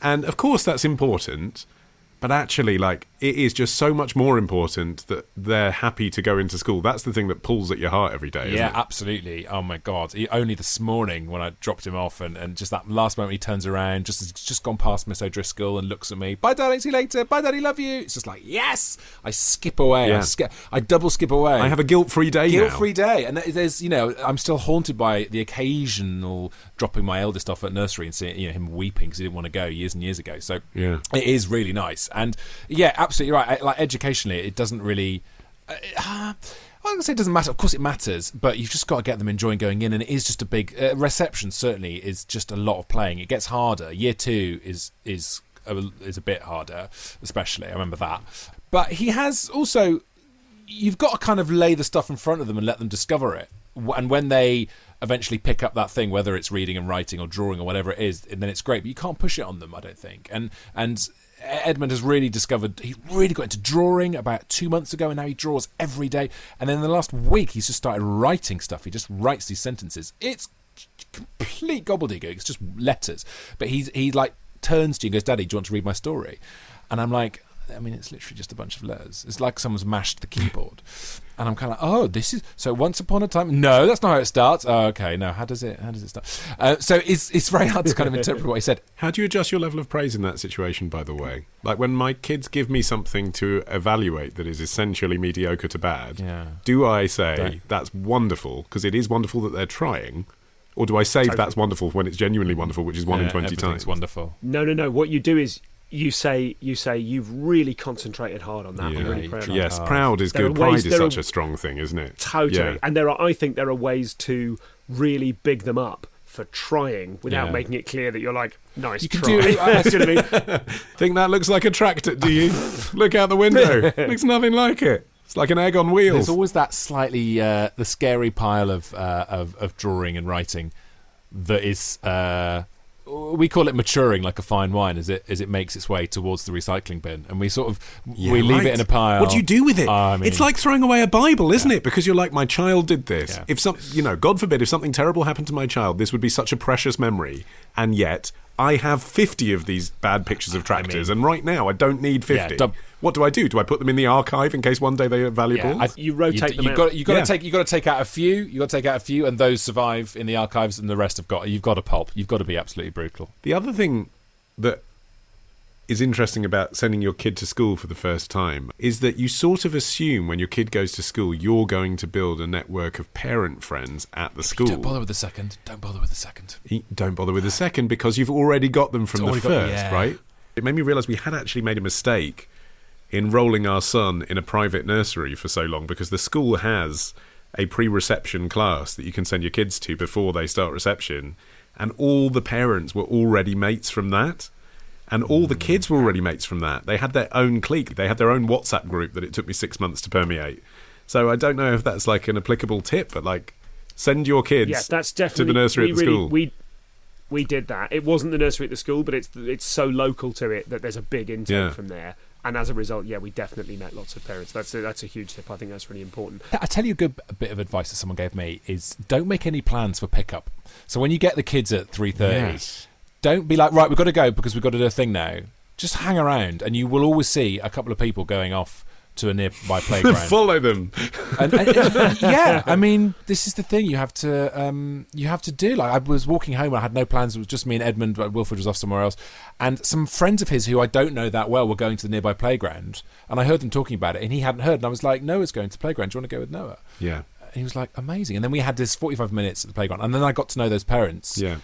And of course, that's important. But actually, like, it is just so much more important that they're happy to go into school. That's the thing that pulls at your heart every day, isn't yeah absolutely. Oh my god. He, only this morning when I dropped him off and, and just that last moment he turns around just has just gone past Miss O'Driscoll and looks at me. Bye darling. See you later. Bye daddy. Love you. It's just like yes! I skip away. I, Yeah. skip, I double skip away. I have a guilt-free day guilt-free day. And there's you know i'm still haunted by the occasional dropping my eldest off at nursery and seeing you know him weeping because he didn't want to go years and years ago. So Yeah. it is really nice and yeah absolutely right I- like educationally it doesn't really uh, uh, I say it doesn't matter. Of course, it matters, but you've just got to get them enjoying going in, and it is just a big uh, reception. Certainly, is just a lot of playing. It gets harder. Year two is is a, is a bit harder, especially. I remember that. But he has also you've got to kind of lay the stuff in front of them and let them discover it. And when they eventually pick up that thing, whether it's reading and writing or drawing or whatever it is, and then it's great. But you can't push it on them, I don't think. And and Edmund has really discovered he really got into drawing about two months ago, and now he draws every day. And then in the last week, he's just started writing stuff. He just writes these sentences. It's complete gobbledygook. It's just letters. But he's he like turns to you and goes, "Daddy, do you want to read my story?" And I'm like, I mean, it's literally just a bunch of letters. It's like someone's mashed the keyboard. And I'm kind of, like, oh, this is so. Once upon a time, no, that's not how it starts. Oh, okay, no, how does it? How does it start? Uh, so it's it's very hard to kind of interpret what he said. How do you adjust your level of praise in that situation, by the way? Like when my kids give me something to evaluate that is essentially mediocre to bad, Yeah. do I say Don't- that's wonderful because it is wonderful that they're trying? Or do I say Totally. that's wonderful when it's genuinely wonderful, which is one in 20 everything's times? wonderful. No, no, no. What you do is you say you say you've really concentrated hard on that. I'm really proud of that. Yes, proud is There are good. Pride ways- is there are- such a strong thing, isn't it? Totally. Yeah. And there are, I think, there are ways to really big them up for trying without Yeah. making it clear that you're like nice You can try. do- you know I mean? Think that looks like a tractor, do you? Look out the window. looks nothing like it. It's like an egg on wheels. There's always that slightly uh, the scary pile of, uh, of of drawing and writing that is. Uh, we call it maturing like a fine wine as it as it makes its way towards the recycling bin, and we sort of Yeah, we leave right. it in a pile. What do you do with it? I mean, it's like throwing away a Bible, isn't it? Because you're like, my child did this. If some, you know, God forbid, if something terrible happened to my child, this would be such a precious memory. And yet, I have 50 of these bad pictures of tractors, and right now I don't need 50. Yeah, dub- what do I do? Do I put them in the archive in case one day they are valuable? Yeah, I- You rotate you, them you out. Got, you got Yeah. to take you got to take out a few. You've got to take out a few, and those survive in the archives, and the rest have got. You've got to pulp. You've got to be absolutely brutal. The other thing that is interesting about sending your kid to school for the first time is that you sort of assume when your kid goes to school you're going to build a network of parent friends at the school. Don't bother with the second. Don't bother with the second. Don't bother with the ah. second because you've already got them from the first, got- yeah. right? It made me realise we had actually made a mistake enrolling our son in a private nursery for so long because the school has a pre-reception class that you can send your kids to before they start reception, and all the parents were already mates from that. And all the kids were already mates from that. They had their own clique. They had their own WhatsApp group that it took me six months to permeate. So I don't know if that's like an applicable tip, but like send your kids yeah, that's definitely, to the nursery at the really, school. We we did that. It wasn't the nursery at the school, but it's it's so local to it that there's a big intake Yeah. from there. And as a result, yeah, we definitely met lots of parents. That's a, that's a huge tip. I think that's really important. I tell you a good bit of advice that someone gave me is don't make any plans for pickup. So when you get the kids at three thirty, Yes. Don't be like right, we've got to go because we've got to do a thing now. Just hang around, and you will always see a couple of people going off to a nearby playground. Follow them. and, and- and- yeah, I mean, this is the thing you have to um, you have to do. Like, I was walking home, I had no plans. It was just me and Edmund. But Wilfred was off somewhere else, and some friends of his who I don't know that well were going to the nearby playground, and I heard them talking about it, and he hadn't heard, and I was like, Noah's going to the playground. Do you want to go with Noah? Yeah. And he was like, amazing. And then we had this forty-five minutes at the playground, and then I got to know those parents Yeah.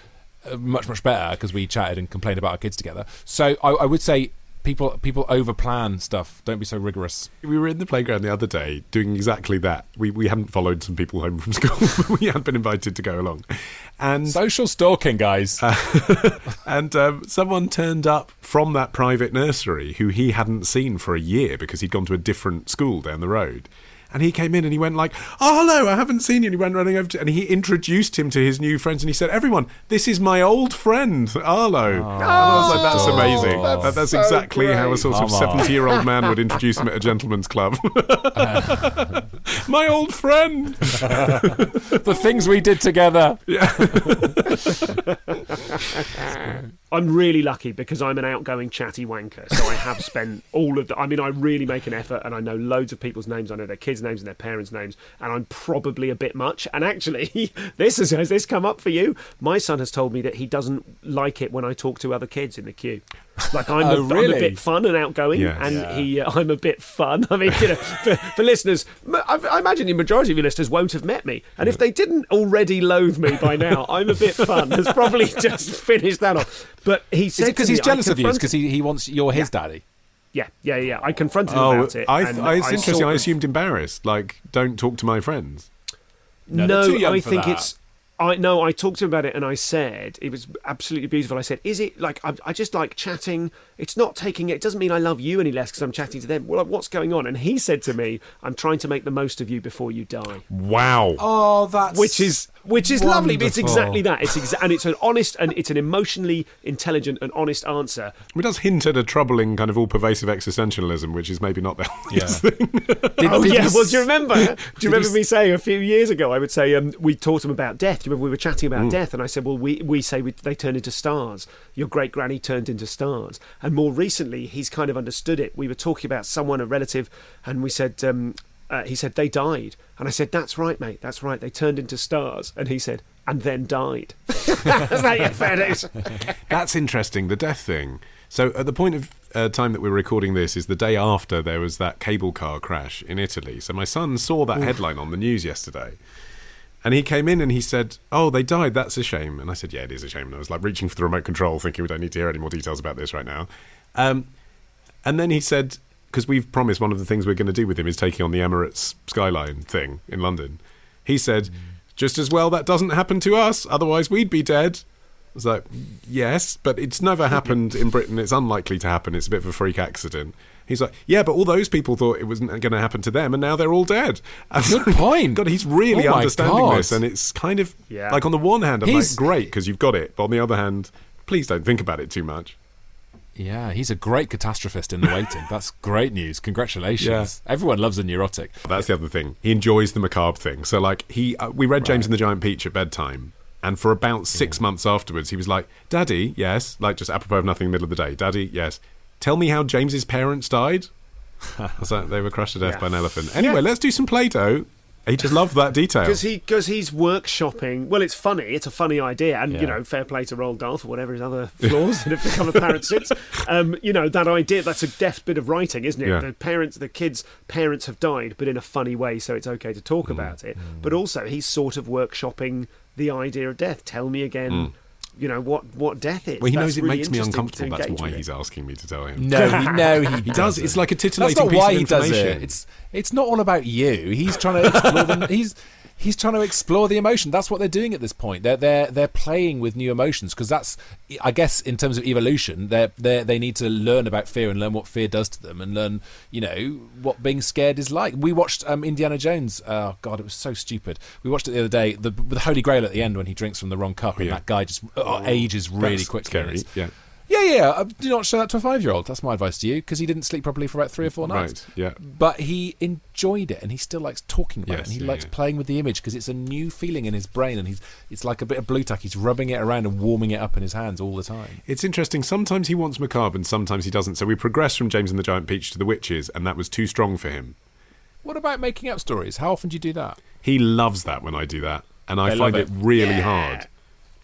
Uh, much much better because we chatted and complained about our kids together. So I, I would say. People people overplan stuff. Don't be so rigorous. We were in the playground the other day doing exactly that. We we hadn't followed some people home from school. we had been invited to go along, and Social stalking, guys. and um, someone turned up from that private nursery who he hadn't seen for a year because he'd gone to a different school down the road. And he came in and he went like, "Oh hello, I haven't seen you." And he went running over to, and he introduced him to his new friends and he said, "Everyone, this is my old friend Arlo." Oh, and I was like, "That's amazing. that's That- that's so exactly how a sort of seventy-year-old man would introduce him at a gentleman's club." my old friend. the things we did together. I'm really lucky because I'm an outgoing chatty wanker. So I have spent all of the. I mean, I really make an effort, and I know loads of people's names. I know their kids' names and their parents' names, and I'm probably a bit much. And actually, this is, has this come up for you? My son has told me that he doesn't like it when I talk to other kids in the queue. Like I'm, Oh, a, I'm a bit fun and outgoing, Yes. and Yeah. he, uh, I'm a bit fun. I mean, you know, for, for listeners, m- I, I imagine the majority of your listeners won't have met me, and if they didn't already loathe me by now, I'm a bit fun. Has probably just finished that off. But he said because he's me, I jealous of you? Because he, he wants you're his daddy. Yeah, yeah, yeah. I confronted him Oh, about it. I, and I, it's I interesting. sort I assumed embarrassed. Like, don't talk to my friends. No, No, too young I for think that. it's. I no, I talked to him about it, and I said it was absolutely beautiful. I said, "Is it like I, I just like chatting? It's not taking it. It doesn't mean I love you any less because I'm chatting to them. Well, what's going on? And he said to me, "I'm trying to make the most of you before you die." Wow. Oh, that's which is which is lovely. But it's exactly that. It's exa- and it's an honest and it's an emotionally intelligent and honest answer. It does hint at a troubling kind of all-pervasive existentialism, which is maybe not the healthiest thing. oh did yeah. you Well, do you remember? Do you you remember s- me saying a few years ago? I would say um, we taught them about death. Do you remember we were chatting Mm. about death, and I said, well, we we say we, they turn into stars. Your great granny turned into stars, and more recently, he's kind of understood it. We were talking about someone, a relative, and we said. Um, uh, he said they died, and I said, "That's right, mate. That's right. They turned into stars." And he said, "And then died." I was like, yeah. That's interesting, the death thing. So, at the point of uh, time that we're recording this, is the day after there was that cable car crash in Italy. So, my son saw that headline on the news yesterday. And he came in and he said, Oh, they died. That's a shame. And I said, Yeah, it is a shame. And I was like reaching for the remote control, thinking we don't need to hear any more details about this right now. Um, and then he said, Because we've promised one of the things we're going to do with him is taking on the Emirates skyline thing in London. He said, Just as well that doesn't happen to us. Otherwise, we'd be dead. I was like, yes, but it's never happened in Britain. It's unlikely to happen. It's a bit of a freak accident. He's like, yeah, but all those people thought it wasn't going to happen to them, and now they're all dead. And Good point. God, he's really Oh understanding God. this, and it's kind of Yeah. like on the one hand, I'm He's- like, great because you've got it, but on the other hand, please don't think about it too much. Yeah, he's a great catastrophist in the waiting. That's great news. Congratulations. Everyone loves a neurotic. That's the other thing. He enjoys the macabre thing. So, like, he uh, we read James and the Giant Peach at bedtime, and for about six months afterwards, he was like, "Daddy, yes," like just apropos of nothing, in the middle of the day. Daddy, yes. Tell me how James's parents died. I was like, they were crushed to death Yeah. by an elephant. Anyway, let's do some Play-Doh. He just loved that detail. Because he, because he's workshopping. Well, it's funny. It's a funny idea, and Yeah. you know, fair play to Roald Dahl for whatever his other flaws that have become apparent since. Um, you know, that idea. That's a deft bit of writing, isn't it? Yeah. The parents, the kids' parents have died, but in a funny way, so it's okay to talk Mm. about it. But also, he's sort of workshopping the idea of death. Tell me again. You know what what death is. Well, he That's knows it really makes me uncomfortable. That's why with it. he's asking me to tell him. No, he, no, he, He does. It's like a That's titillating not piece why of he does information. it. It's it's not all about you. He's trying to explore the, he's he's trying to explore the emotion. That's what they're doing at this point. They're they're they're playing with new emotions because that's I guess in terms of evolution, they they they need to learn about fear and learn what fear does to them and learn you know what being scared is like. We watched um, Indiana Jones. Oh God, it was so stupid. We watched it the other day. The the Holy Grail at the end when he drinks from the wrong cup and yeah. that guy just uh, ages really That's quickly. Scary. Yeah. Yeah, yeah. Uh, do not show that to a five-year-old. That's my advice to you because he didn't sleep properly for about three or four nights. Right. Yeah. But he enjoyed it, and he still likes talking about Yes, it. And he yeah, likes yeah. playing with the image because it's a new feeling in his brain, and he's it's like a bit of Blu Tack. He's rubbing it around and warming it up in his hands all the time. It's interesting. Sometimes he wants macabre and sometimes he doesn't. So we progress from James and the Giant Peach to the Witches, and that was too strong for him. What about making up stories? How often do you do that? He loves that when I do that, and I They find it it. really hard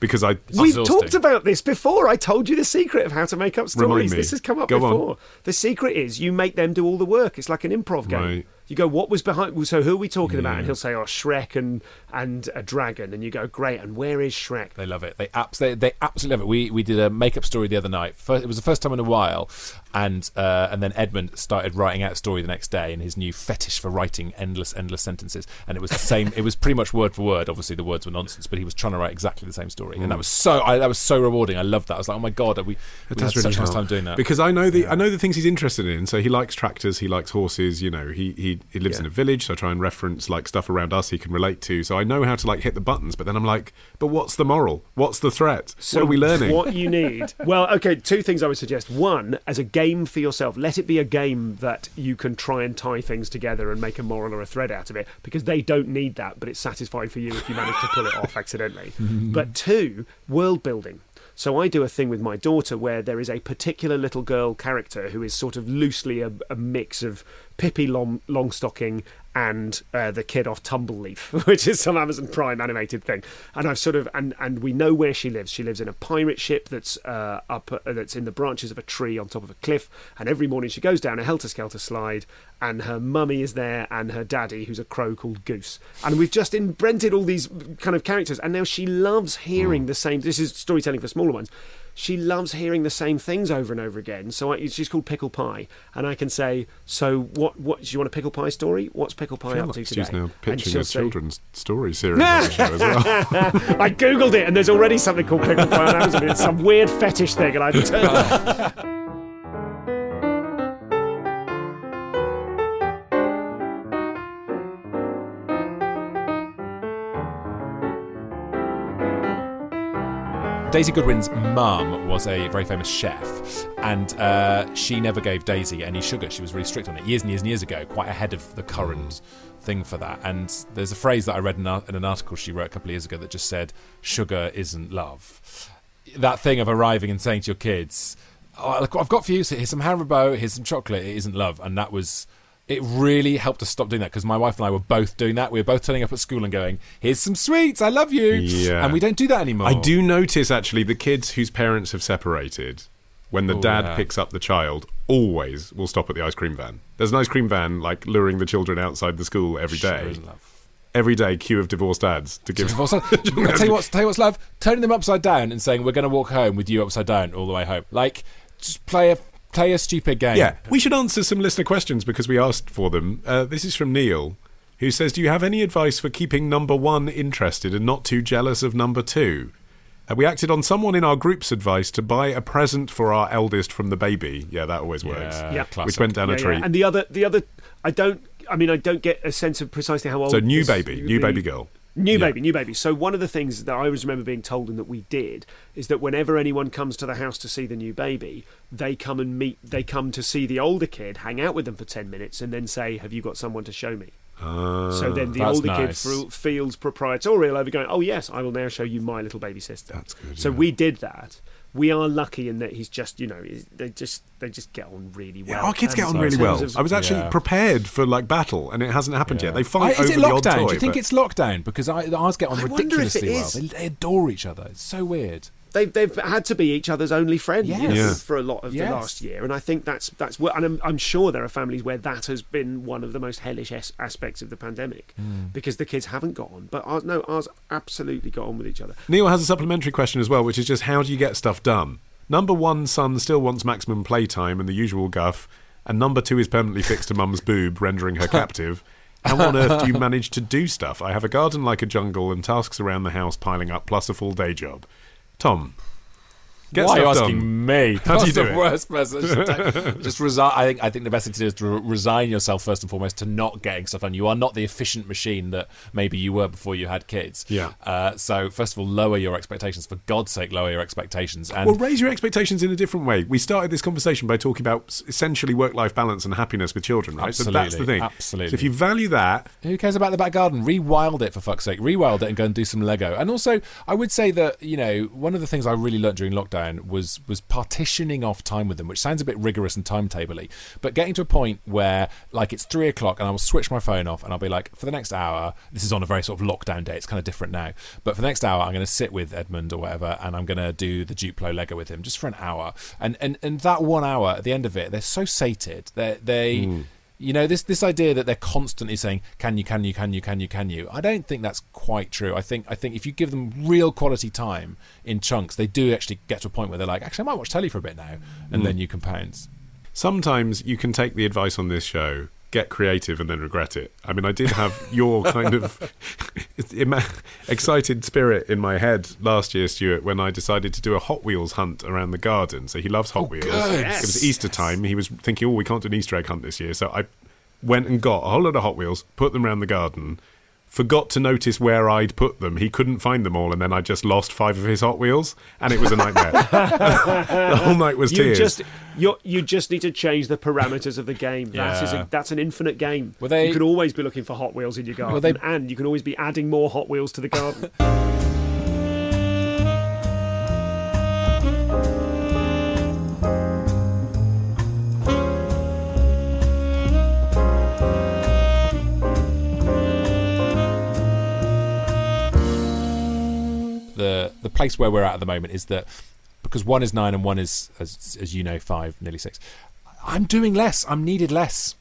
because I We've talked about this before. I told you the secret of how to make up stories. This has come up Go on. before. The secret is you make them do all the work. It's like an improv game. Right. You go, what was behind? So who are we talking about? And he'll say, oh, Shrek and and a dragon. And you go, great. And where is Shrek? They love it. They abs- they, they absolutely love it. We we did a makeup story the other night. First, it was the first time in a while, and uh, and then Edmund started writing out a story the next day in his new fetish for writing endless endless sentences. And it was the same. it was pretty much word for word. Obviously, the words were nonsense, but he was trying to write exactly the same story, and that was so I, that was so rewarding. I loved that. I was like, oh my god, we, It we had really such a nice time doing that. because I know the I know the things he's interested in. So he likes tractors, he likes horses. You know, he he, he lives in a village, so I try and reference like stuff around us he can relate to. So I know how to like hit the buttons. But then I'm like, but what's the moral? What's the threat? So what are we learning? What you need? well, okay. Two things I would suggest. One, as a game for yourself, let it be a game that you can try and tie things together and make a moral or a thread out of it, because they don't need that, but it's satisfying for you if you manage to pull it off accidentally. but two, world building. So I do a thing with my daughter where there is a particular little girl character who is sort of loosely a, a mix of Pippi Long, Longstocking and uh, the kid off Tumbleleaf, which is some Amazon Prime animated thing. And I've sort of and and we know where she lives. She lives in a pirate ship that's uh, up uh, that's in the branches of a tree on top of a cliff. And every morning she goes down a helter skelter slide, and her mummy is there, and her daddy, who's a crow called Goose. And we've just invented all these kind of characters, and now she loves hearing the same. This is storytelling for smaller ones. She loves hearing the same things over and over again. So I, she's called Pickle Pie, and I can say, "So what? What do you want a Pickle Pie story? What's Pickle Pie up like to today?" now pitching a say- children's story series on the show as well. I googled it, and there's already something called Pickle Pie on Amazon. It's some weird fetish thing, and I Daisy Goodwin's mum was a very famous chef, and uh, she never gave Daisy any sugar. She was really strict on it years and years and years ago, quite ahead of the current thing for that. And there's a phrase that I read in, in an article she wrote a couple of years ago that just said, "Sugar isn't love." That thing of arriving and saying to your kids, oh, look, "I've got for you. So here's some Haribo. Here's some chocolate. It isn't love," and that was. It really helped us stop doing that because my wife and I were both doing that. We were both turning up at school and going, "Here's some sweets. I love you," Yeah. and we don't do that anymore. I do notice actually the kids whose parents have separated, when the Oh, dad yeah. picks up the child, always will stop at the ice cream van. There's an ice cream van like luring the children outside the school every day. Every day, queue of divorced dads to give. Tell you what's tell you what's love. Turning them upside down and saying we're going to walk home with you upside down all the way home. Like just play a play a stupid game. Yeah, we should answer some listener questions because we asked for them. Uh, this is from Neil, who says, "Do you have any advice for keeping number one interested and not too jealous of number two? Uh, we acted on someone in our group's advice to buy a present for our eldest from the baby. Yeah, that always works. Yeah, Yeah. classic. Which went down Yeah, a yeah. tree. And the other, the other, I don't. I mean, I don't get a sense of precisely how old. so new baby, new the- baby girl. New Yeah. baby, new baby. So one of the things that I always remember being told and that we did is that whenever anyone comes to the house to see the new baby, they come and meet. They come to see the older kid, hang out with them for ten minutes, and then say, "Have you got someone to show me?" so ah, then the older nice. kid feels proprietorial over going, "Oh yes, I will now show you my little baby sister." That's good, So yeah. we did that. We are lucky in that he's just, you know, they just they just get on really well. Yeah, our kids And get on in really well. of- I was actually Yeah. prepared for like battle, and it hasn't happened yet. They I- fight is over it the odd lockdown? toy. Do you think but- it's lockdown? Because I, ours get on I wonder if it ridiculously well. They, they adore each other. It's so weird. They've they've had to be each other's only friend Yes. you know, for a lot of Yes. the last year, and I think that's that's what. And I'm, I'm sure there are families where that has been one of the most hellish as- aspects of the pandemic Hmm. because the kids haven't got on, but ours no, ours absolutely got on with each other. Neil has a supplementary question as well, which is just how do you get stuff done? Number one son still wants maximum playtime and the usual guff, and number two is permanently fixed to mum's boob, rendering her captive. How on earth do you manage to do stuff? I have a garden like a jungle and tasks around the house piling up, plus a full day job. Tom, get Why are you asking done. me? How do you That's do the it? worst person. Just, resign. I think I think the best thing to do is to re- resign yourself first and foremost to not getting stuff done. You are not the efficient machine that maybe you were before you had kids. Yeah. Uh, so first of all, lower your expectations. For God's sake, lower your expectations. And Well, raise your expectations in a different way. We started this conversation by talking about essentially work-life balance and happiness with children, right? So that's the Absolutely, thing. absolutely. So if you value that, Who cares about the back garden? Rewild it for fuck's sake. Rewild it and go and do some Lego. And also, I would say that you know one of the things I really learned during lockdown was was partitioning off time with them, which sounds a bit rigorous and timetabley, but getting to a point where like it's three o'clock and I will switch my phone off and I'll be like, for the next hour, this is on a very sort of lockdown day. It's kind of different now, but for the next hour, I'm going to sit with Edmund or whatever, and I'm going to do the Duplo Lego with him just for an hour. And and and that one hour at the end of it, they're so sated. They they. You know this this idea that they're constantly saying, "Can you? Can you? Can you? Can you? Can you?" I don't think that's quite true. I think I think if you give them real quality time in chunks, they do actually get to a point where they're like, "Actually, I might watch telly for a bit now," and hmm. then you compound. sometimes you can take the advice on this show, get creative, and then regret it. I mean, I did have your kind of excited spirit in my head last year, Stuart, when I decided to do a Hot Wheels hunt around the garden. So he loves Hot oh, Wheels. good. It was Easter time. He was thinking, oh, we can't do an Easter egg hunt this year. So I went and got a whole lot of Hot Wheels, put them around the garden. Forgot to notice where I'd put them. He couldn't find them all, and then I just lost five of his Hot Wheels, and it was a nightmare. the whole night was You tears. just you you just need to change the parameters of the game. That is Yeah. a, that's an infinite game. Were they- you can always be looking for Hot Wheels in your garden, they- and you can always be adding more Hot Wheels to the garden. the the place where we're at at the moment is that because one is nine and one is as as you know five nearly six i'm doing less. I'm needed less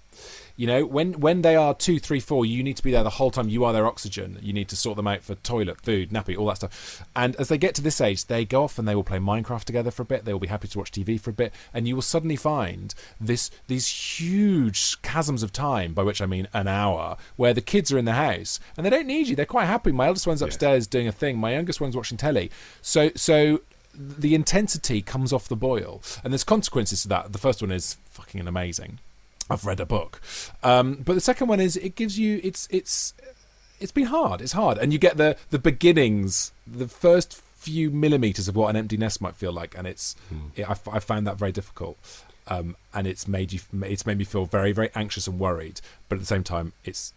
you know when when they are two three four you need to be there the whole time. You are their oxygen. You need to sort them out for toilet food nappy all that stuff. And as they get to this age they go off and they will play minecraft together for a bit. They will be happy to watch tv for a bit. And you will suddenly find this these huge chasms of time by which i mean an hour where the kids are in the house and they don't need you. They're quite happy. My eldest one's upstairs doing a thing. My youngest one's watching telly. So so the intensity comes off the boil. And there's consequences to that. The first one is fucking amazing I've read a book, um, but the second one is it gives you it's it's it's been hard. It's hard, and you get the the beginnings, the first few millimeters of what an empty nest might feel like, and it's it, I, I found that very difficult. Um, and it's made you it's made me feel very very anxious and worried. But at the same time, it's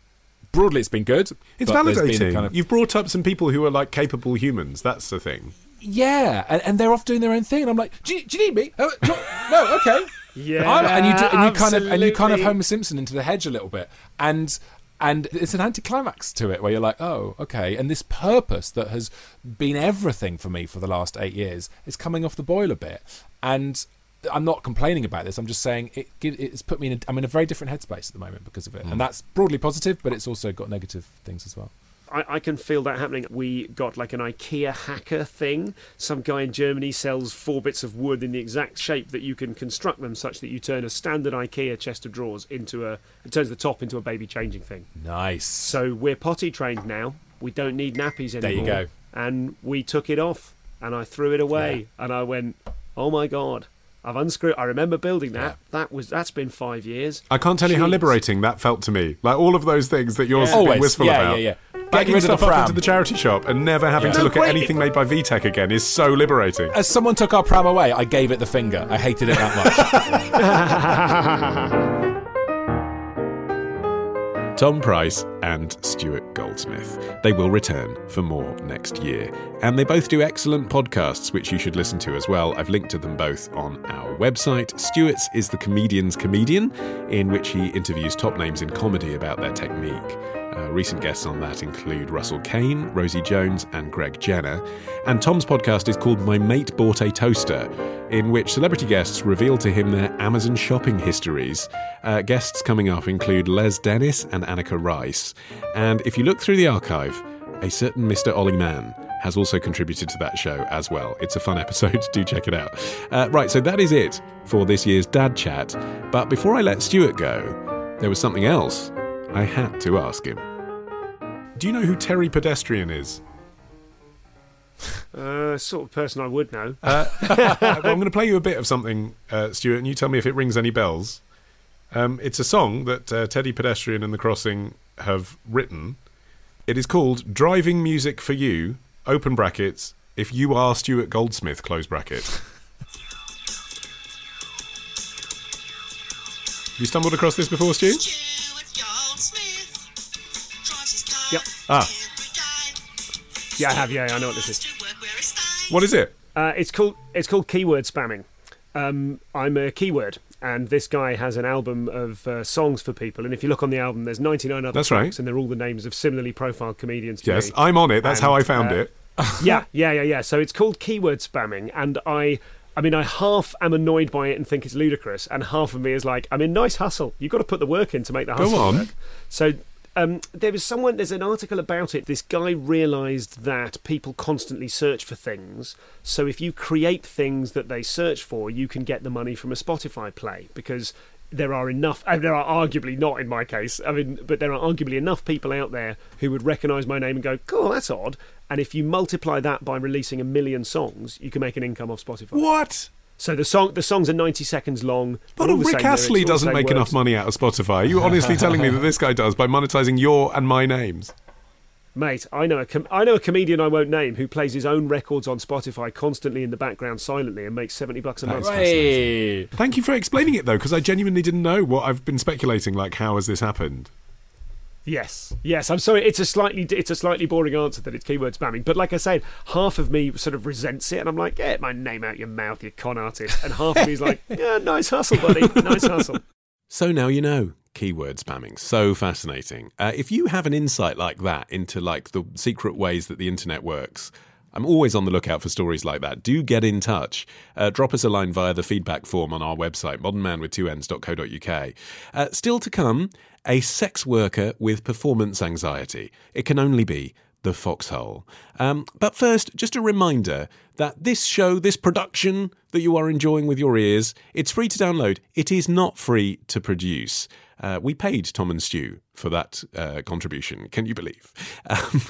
broadly it's been good. It's but there's been a validating. kind of- You've brought up some people who are like capable humans. That's the thing. yeah, and, and they're off doing their own thing, and I'm like, do you, do you need me? Oh, no, no, okay. Yeah, I'm- and you do, and you kind of and you kind of. Homer Simpson into the hedge a little bit, and and it's an anticlimax to it where you're like, oh, okay, and this purpose that has been everything for me for the last eight years is coming off the boil a bit, and. I'm not complaining about this. I'm just saying it. It's put me in. A, I'm in a very different headspace at the moment because of it, and hmm. that's broadly positive, but it's also got negative things as well. I, I can feel that happening. We got like an IKEA hacker thing. Some guy in Germany sells four bits of wood in the exact shape that you can construct them such that you turn a standard IKEA chest of drawers into a. It turns the top into a baby changing thing. Nice. So we're potty trained now. We don't need nappies anymore. There you go. And we took it off, and I threw it away, and I went, "Oh my god." I've unscrewed. I remember building that. That was that's been five years. I can't tell you how liberating that felt to me. Like all of those things that you're Yeah. being Always. wistful Yeah, about. yeah, yeah. Bagging Getting rid of stuff the up pram. into the charity shop and never having Yeah. to No, look at anything made by VTech again is so liberating. As someone took our pram away, I gave it the finger. I hated it that much. Tom Price and Stuart Goldsmith. They will return for more next year. And they both do excellent podcasts, which you should listen to as well. I've linked to them both on our website. Stuart's is The Comedian's Comedian, in which he interviews top names in comedy about their technique. Uh, recent guests on that include Russell Kane, Rosie Jones, and Greg Jenner. And Tom's podcast is called My Mate Bought a Toaster, in which celebrity guests reveal to him their Amazon shopping histories. Uh, guests coming up include Les Dennis and Anneka Rice. And if you look through the archive, a certain Mr. Ollie Mann has also contributed to that show as well. It's a fun episode, do check it out. Uh, right, so that is it for this year's Dad Chat. But before I let Stuart go, there was something else I had to ask him. Do you know who Terry Pedestrian is? Uh, sort of person I would know. Uh, well, I'm going to play you a bit of something, uh, Stuart, and you tell me if it rings any bells. Um, it's a song that uh, Teddy Pedestrian and the Crossing have written. It is called "Driving Music for You." Open brackets. If you are Stuart Goldsmith, close bracket. you stumbled across this before, Stu? Ah, Yeah, I have. Yeah, I know what this is. what is it? Uh, it's called it's called keyword spamming. Um, I'm a keyword, and this guy has an album of uh, songs for people. And if you look on the album, there's 99 other That's songs, right. and they're all the names of similarly profiled comedians. Yes, me. I'm on it. That's how I found uh, it. yeah, yeah, yeah, yeah. So it's called keyword spamming, and I, I mean, I half am annoyed by it and think it's ludicrous, and half of me is like, I mean, nice hustle. You've got to put the work in to make the Go hustle on. work. So. Um, there was someone. There's an article about it. This guy realised that people constantly search for things. So if you create things that they search for, you can get the money from a Spotify play because there are enough. Uh, there are arguably not in my case. I mean, but there are arguably enough people out there who would recognise my name and go, "Cool, that's odd." And if you multiply that by releasing a million songs, you can make an income off Spotify. What? So the song, the songs are ninety seconds long. But all Rick same lyrics, Astley doesn't make words. enough money out of Spotify. Are you honestly telling me that this guy does by monetizing your and my names? Mate, I know a com- I know a comedian I won't name who plays his own records on Spotify constantly in the background silently and makes seventy bucks a month. Hey. Thank you for explaining it though, because I genuinely didn't know what I've been speculating. Like, how has this happened? Yes, yes. I'm sorry. It's a slightly it's a slightly boring answer that it's keyword spamming. But like I said, half of me sort of resents it, and I'm like, get my name out your mouth, you con artist. And half of me's like, yeah, nice hustle, buddy, nice hustle. So now you know. Keyword spamming, so fascinating. Uh, if you have an insight like that into like the secret ways that the internet works, I'm always on the lookout for stories like that. Do get in touch. Uh, drop us a line via the feedback form on our website, modernmanwith2ends.co.uk. Uh, still to come, a sex worker with performance anxiety. It can only be the foxhole. Um, but first, just a reminder that this show, this production that you are enjoying with your ears, it's free to download. It is not free to produce. Uh, we paid Tom and Stu for that uh, contribution. Can you believe? Um,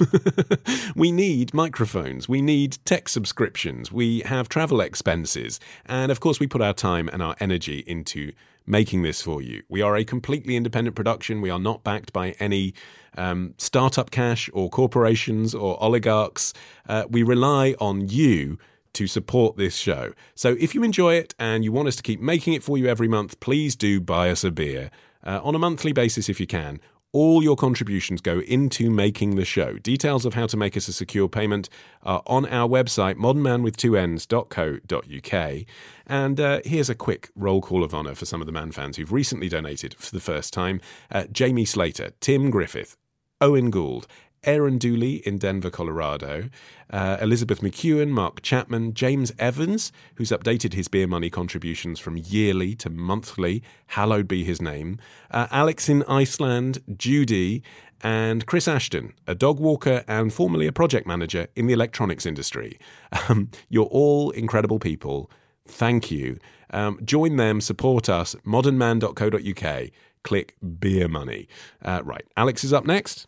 we need microphones. We need tech subscriptions. We have travel expenses. And of course, we put our time and our energy into making this for you. We are a completely independent production. We are not backed by any um, startup cash or corporations or oligarchs. Uh, we rely on you to support this show. So if you enjoy it and you want us to keep making it for you every month, please do buy us a beer uh, on a monthly basis if you can. All your contributions go into making the show. Details of how to make us a secure payment are on our website, modernman with2ns.co.uk. And uh, here's a quick roll call of honour for some of the Mann fans who've recently donated for the first time uh, Jamie Slater, Tim Griffith, Owen Gould, Aaron Dooley in Denver, Colorado, uh, Elizabeth McEwen, Mark Chapman, James Evans, who's updated his beer money contributions from yearly to monthly, hallowed be his name, uh, Alex in Iceland, Judy, and Chris Ashton, a dog walker and formerly a project manager in the electronics industry. Um, you're all incredible people. Thank you. Um, join them, support us, modernmann.co.uk. Click beer money. Uh, right, Alix is up next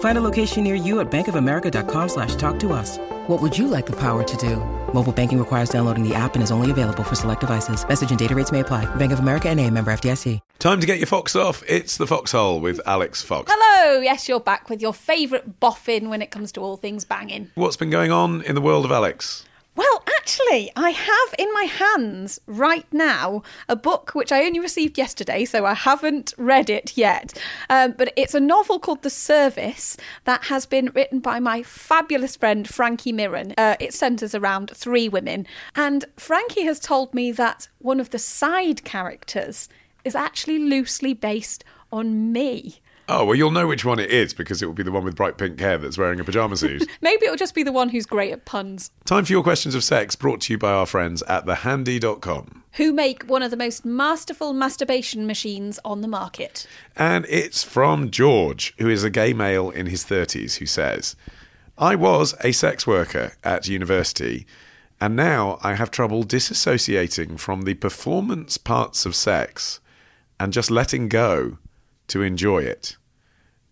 Find a location near you at bankofamerica.com slash talk to us. What would you like the power to do? Mobile banking requires downloading the app and is only available for select devices. Message and data rates may apply. Bank of America and a member FDIC. Time to get your fox off. It's the Foxhole with Alix Fox. Hello, yes, you're back with your favourite boffin when it comes to all things banging. What's been going on in the world of Alix? Well, actually, I have in my hands right now a book which I only received yesterday, so I haven't read it yet. Um, but it's a novel called The Service that has been written by my fabulous friend Frankie Miren. Uh, it centres around three women. And Frankie has told me that one of the side characters is actually loosely based on me. Oh, well, you'll know which one it is because it will be the one with bright pink hair that's wearing a pyjama suit. Maybe it'll just be the one who's great at puns. Time for your questions of sex brought to you by our friends at thehandy.com. Who make one of the most masterful masturbation machines on the market. And it's from George, who is a gay male in his 30s, who says, I was a sex worker at university, and now I have trouble disassociating from the performance parts of sex and just letting go to enjoy it.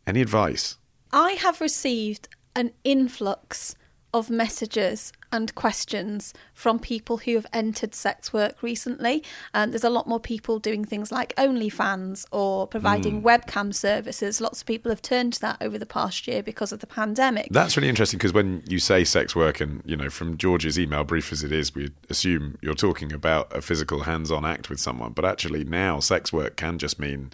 Any advice? I have received an influx of messages and questions from people who have entered sex work recently. And there's a lot more people doing things like OnlyFans or providing hmm. webcam services. Lots of people have turned to that over the past year because of the pandemic. That's really interesting because when you say sex work, and you know, from George's email, brief as it is, we assume you're talking about a physical hands-on act with someone. But actually, now sex work can just mean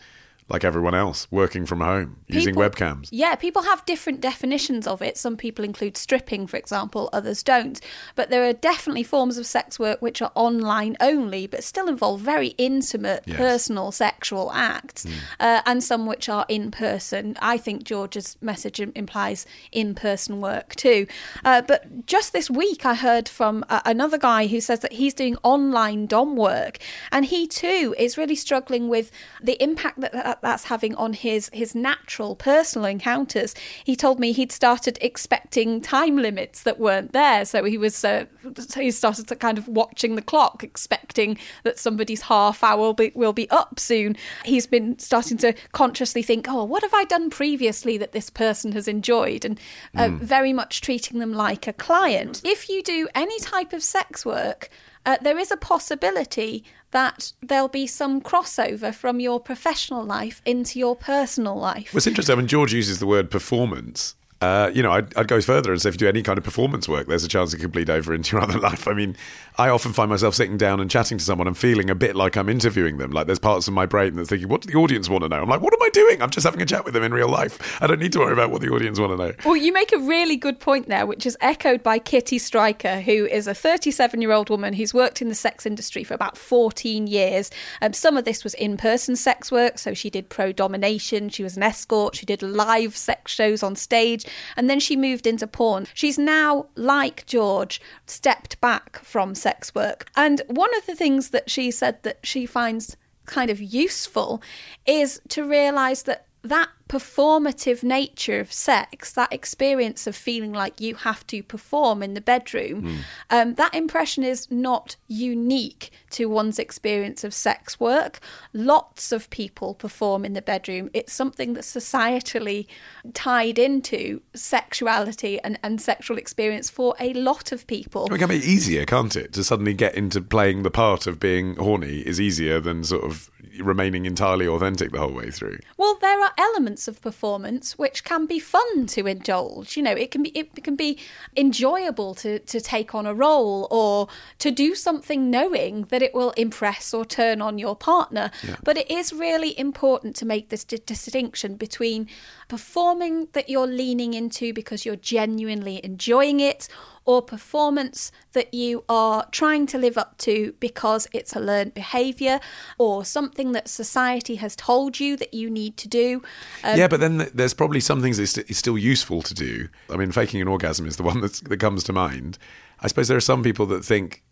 like everyone else, working from home, using webcams. Yeah, people have different definitions of it. Some people include stripping, for example, others don't. But there are definitely forms of sex work which are online only, but still involve very intimate, Yes. personal sexual acts, uh, and some which are in person. I think George's message implies in person work too. Uh, but just this week, I heard from uh, another guy who says that he's doing online dom work, and he too is really struggling with the impact that, that that's having on his his natural personal encounters. He told me he'd started expecting time limits that weren't there, so he was uh, so he started to kind of watching the clock, expecting that somebody's half hour will be, will be up soon. He's been starting to consciously think, oh, what have I done previously that this person has enjoyed, and uh, very much treating them like a client. If you do any type of sex work. Uh, there is a possibility that there'll be some crossover from your professional life into your personal life. Well, it's interesting. I mean, George uses the word performance. Uh, you know, I'd, I'd go further and say if you do any kind of performance work, there's a chance it could bleed over into your other life. I mean, I often find myself sitting down and chatting to someone and feeling a bit like I'm interviewing them. Like there's parts of my brain that's thinking, what do the audience want to know? I'm like, what am I doing? I'm just having a chat with them in real life. I don't need to worry about what the audience want to know. Well, you make a really good point there, which is echoed by Kitty Stryker, who is a 37 year old woman who's worked in the sex industry for about 14 years. Um, some of this was in person sex work, so she did pro domination, she was an escort, she did live sex shows on stage, and then she moved into porn. She's now, like George, stepped back from sex work. And one of the things that she said that she finds kind of useful is to realize that that performative nature of sex, that experience of feeling like you have to perform in the bedroom, um, that impression is not unique to one's experience of sex work. Lots of people perform in the bedroom. It's something that's societally tied into sexuality and, and sexual experience for a lot of people. It can be easier, can't it? To suddenly get into playing the part of being horny is easier than sort of remaining entirely authentic the whole way through. Well, there are elements of performance which can be fun to indulge. You know, it can be it can be enjoyable to to take on a role or to do something knowing that it will impress or turn on your partner. But it is really important to make this di- distinction between performing that you're leaning into because you're genuinely enjoying it or performance that you are trying to live up to because it's a learned behavior or something that society has told you that you need to do. Um, yeah, but then there's probably some things that is still useful to do. I mean, faking an orgasm is the one that comes to mind. I suppose there are some people that think,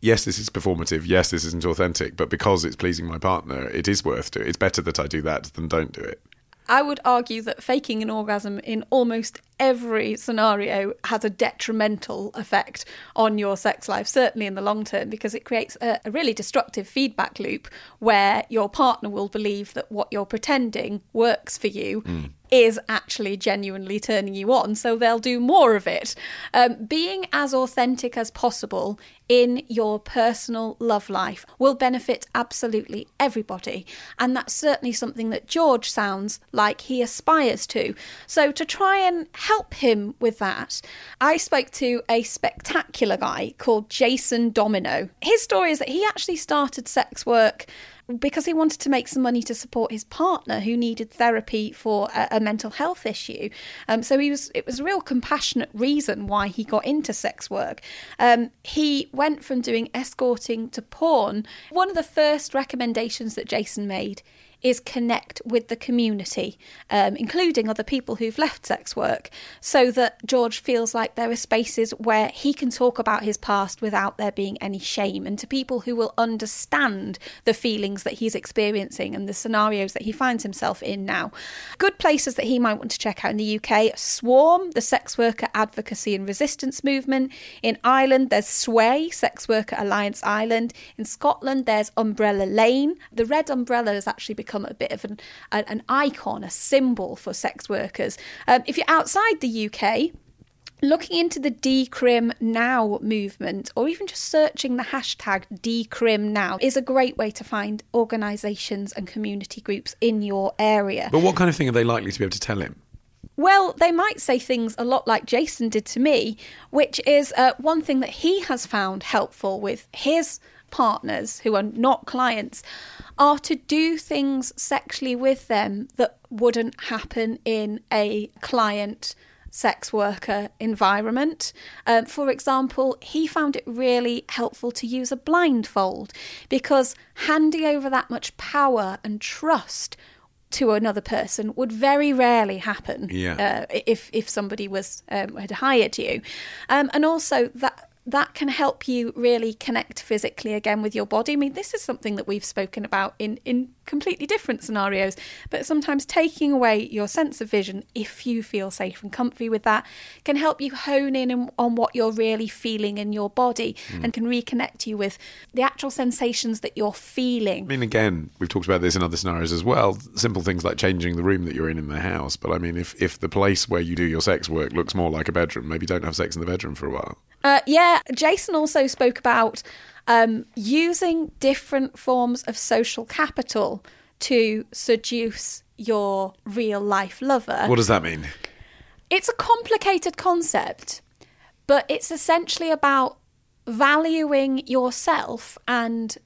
yes, this is performative, yes, this isn't authentic, but because it's pleasing my partner, it is worth doing. It's better that I do that than don't do it. I would argue that faking an orgasm in almost every scenario has a detrimental effect on your sex life, certainly in the long term, because it creates a, a really destructive feedback loop where your partner will believe that what you're pretending works for you. Mm. Is actually genuinely turning you on, so they'll do more of it. Um, being as authentic as possible in your personal love life will benefit absolutely everybody, and that's certainly something that George sounds like he aspires to. So, to try and help him with that, I spoke to a spectacular guy called Jason Domino. His story is that he actually started sex work because he wanted to make some money to support his partner who needed therapy for a, a mental health issue. Um, so he was it was a real compassionate reason why he got into sex work. Um, he went from doing escorting to porn. One of the first recommendations that Jason made is connect with the community, um, including other people who've left sex work, so that George feels like there are spaces where he can talk about his past without there being any shame, and to people who will understand the feelings that he's experiencing and the scenarios that he finds himself in now. Good places that he might want to check out in the UK Swarm, the Sex Worker Advocacy and Resistance Movement. In Ireland, there's SWAI, Sex Worker Alliance Ireland. In Scotland, there's Umbrella Lane. The red umbrella has actually become a bit of an, an, an icon, a symbol for sex workers. Um, if you're outside the UK, looking into the decrim now movement or even just searching the hashtag decrim now is a great way to find organisations and community groups in your area. But what kind of thing are they likely to be able to tell him? Well, they might say things a lot like Jason did to me, which is uh, one thing that he has found helpful with his partners who are not clients are to do things sexually with them that wouldn't happen in a client sex worker environment. Um, for example, he found it really helpful to use a blindfold because handing over that much power and trust to another person would very rarely happen Yeah. uh, if if somebody was um, had hired you, um, and also that that can help you really connect physically again with your body. I mean, this is something that we've spoken about in in completely different scenarios, but sometimes taking away your sense of vision, if you feel safe and comfy with that, can help you hone in on- what you're really feeling in your body and can reconnect you with the actual sensations that you're feeling. I mean, again, we've talked about this in other scenarios as well. Simple things like changing the room that you're in in the house. But I mean, if, if the place where you do your sex work looks more like a bedroom, maybe don't have sex in the bedroom for a while. Uh, yeah, Jason also spoke about um, using different forms of social capital to seduce your real life lover. What does that mean? It's a complicated concept, but it's essentially about valuing yourself and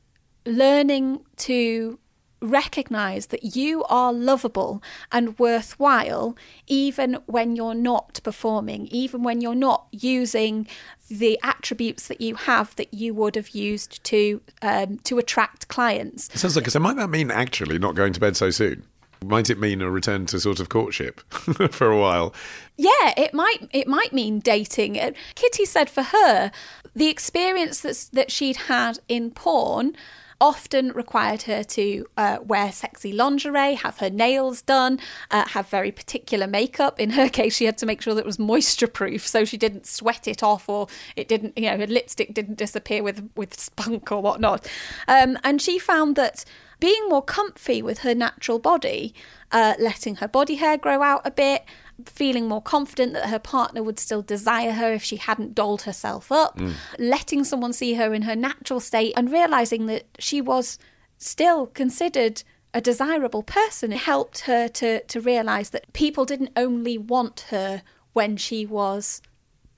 learning to recognize that you are lovable and worthwhile even when you're not performing even when you're not using the attributes that you have that you would have used to um, to attract clients It sounds like so. Might that mean actually not going to bed so soon? Might it mean a return to sort of courtship for a while? Yeah, it might it might mean dating. Uh, Kitty said for her, the experience that's that she'd had in porn often required her to uh, wear sexy lingerie, have her nails done, uh, have very particular makeup. In her case, she had to make sure that it was moisture proof so she didn't sweat it off or it didn't, you know, her lipstick didn't disappear with, with spunk or whatnot. Um, and she found that being more comfy with her natural body, uh, letting her body hair grow out a bit, feeling more confident that her partner would still desire her if she hadn't dolled herself up, mm. letting someone see her in her natural state, and realizing that she was still considered a desirable person. It helped her to, to realize that people didn't only want her when she was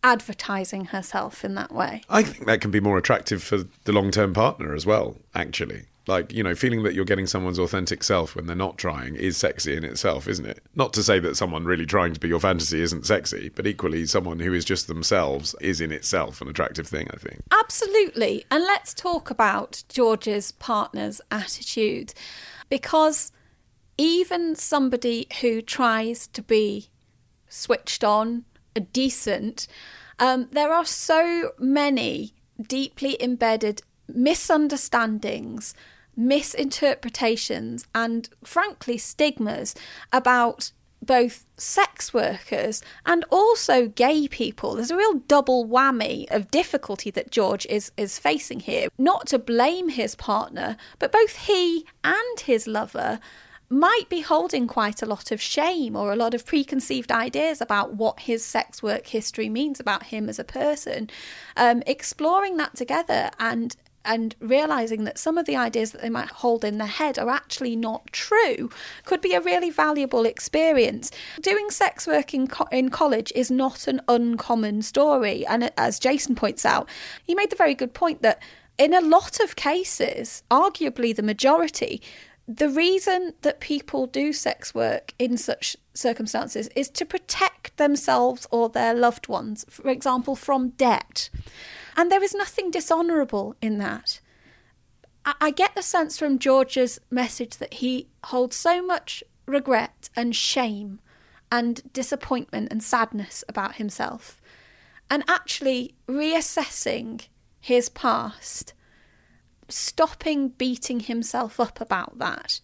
advertising herself in that way. I think that can be more attractive for the long term partner as well, actually. Like, you know, feeling that you're getting someone's authentic self when they're not trying is sexy in itself, isn't it? Not to say that someone really trying to be your fantasy isn't sexy, but equally, someone who is just themselves is in itself an attractive thing, I think. Absolutely. And let's talk about George's partner's attitude because even somebody who tries to be switched on, a decent, um, there are so many deeply embedded misunderstandings, misinterpretations, and frankly, stigmas about both sex workers and also gay people. There's a real double whammy of difficulty that George is, is facing here. Not to blame his partner, but both he and his lover might be holding quite a lot of shame or a lot of preconceived ideas about what his sex work history means about him as a person. Um, exploring that together and and realizing that some of the ideas that they might hold in their head are actually not true could be a really valuable experience. Doing sex work in, co- in college is not an uncommon story. And as Jason points out, he made the very good point that in a lot of cases, arguably the majority, the reason that people do sex work in such circumstances is to protect themselves or their loved ones, for example, from debt. And there is nothing dishonourable in that. I, get the sense from George's message that he holds so much regret and shame and disappointment and sadness about himself. And actually reassessing his past, stopping beating himself up about that,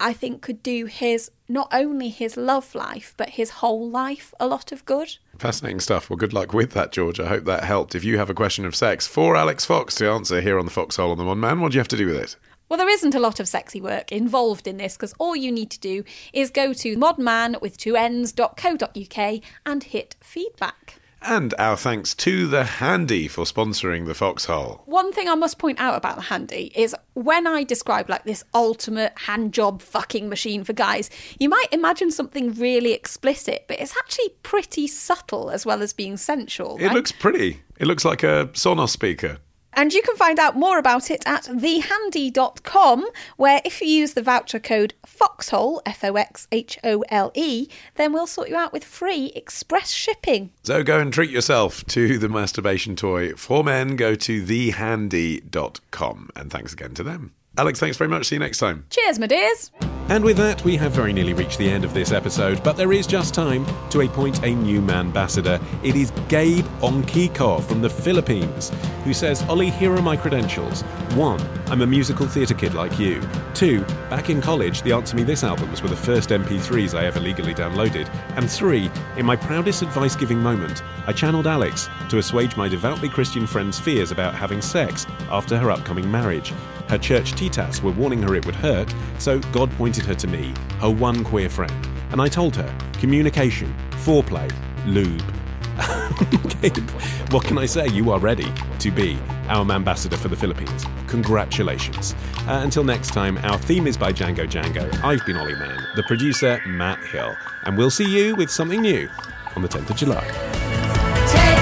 I think could do his not only his love life, but his whole life a lot of good. Fascinating stuff. Well, good luck with that, George. I hope that helped. If you have a question of sex for Alix Fox to answer here on the Foxhole on the One Man, what do you have to do with it? Well, there isn't a lot of sexy work involved in this because all you need to do is go to modman with two ends.co.uk and hit feedback. And our thanks to The Handy for sponsoring the Foxhole. One thing I must point out about the handy is when I describe like this ultimate hand job fucking machine for guys, you might imagine something really explicit, but it's actually pretty subtle as well as being sensual. It right? looks pretty. It looks like a Sonos speaker. And you can find out more about it at thehandy.com, where if you use the voucher code FOXHOLE, F O X H O L E, then we'll sort you out with free express shipping. So go and treat yourself to the masturbation toy for men. Go to thehandy.com. And thanks again to them. Alix, thanks very much. See you next time. Cheers, my dears. And with that, we have very nearly reached the end of this episode, but there is just time to appoint a new ambassador. It is Gabe Onkiko from the Philippines, who says, Ollie, here are my credentials. One, I'm a musical theatre kid like you. Two, back in college, the Answer Me This albums were the first MP3s I ever legally downloaded. And three, in my proudest advice giving moment, I channeled Alix to assuage my devoutly Christian friend's fears about having sex after her upcoming marriage. Her church titas were warning her it would hurt, so God pointed her to me, her one queer friend. And I told her communication, foreplay, lube. What can I say? You are ready to be our ambassador for the Philippines. Congratulations. Uh, until next time, our theme is by Django Django. I've been Ollie Mann, the producer, Matt Hill. And we'll see you with something new on the 10th of July.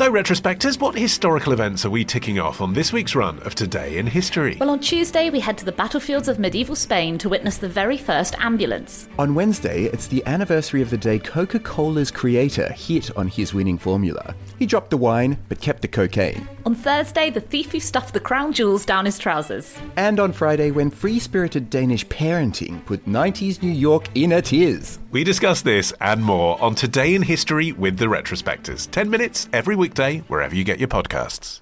So, retrospectors, what historical events are we ticking off on this week's run of Today in History? Well, on Tuesday, we head to the battlefields of medieval Spain to witness the very first ambulance. On Wednesday, it's the anniversary of the day Coca Cola's creator hit on his winning formula. He dropped the wine, but kept the cocaine. On Thursday, the thief who stuffed the crown jewels down his trousers. And on Friday, when free spirited Danish parenting put 90s New York in a tears. We discuss this and more on Today in History with the Retrospectors. 10 minutes every weekday, wherever you get your podcasts.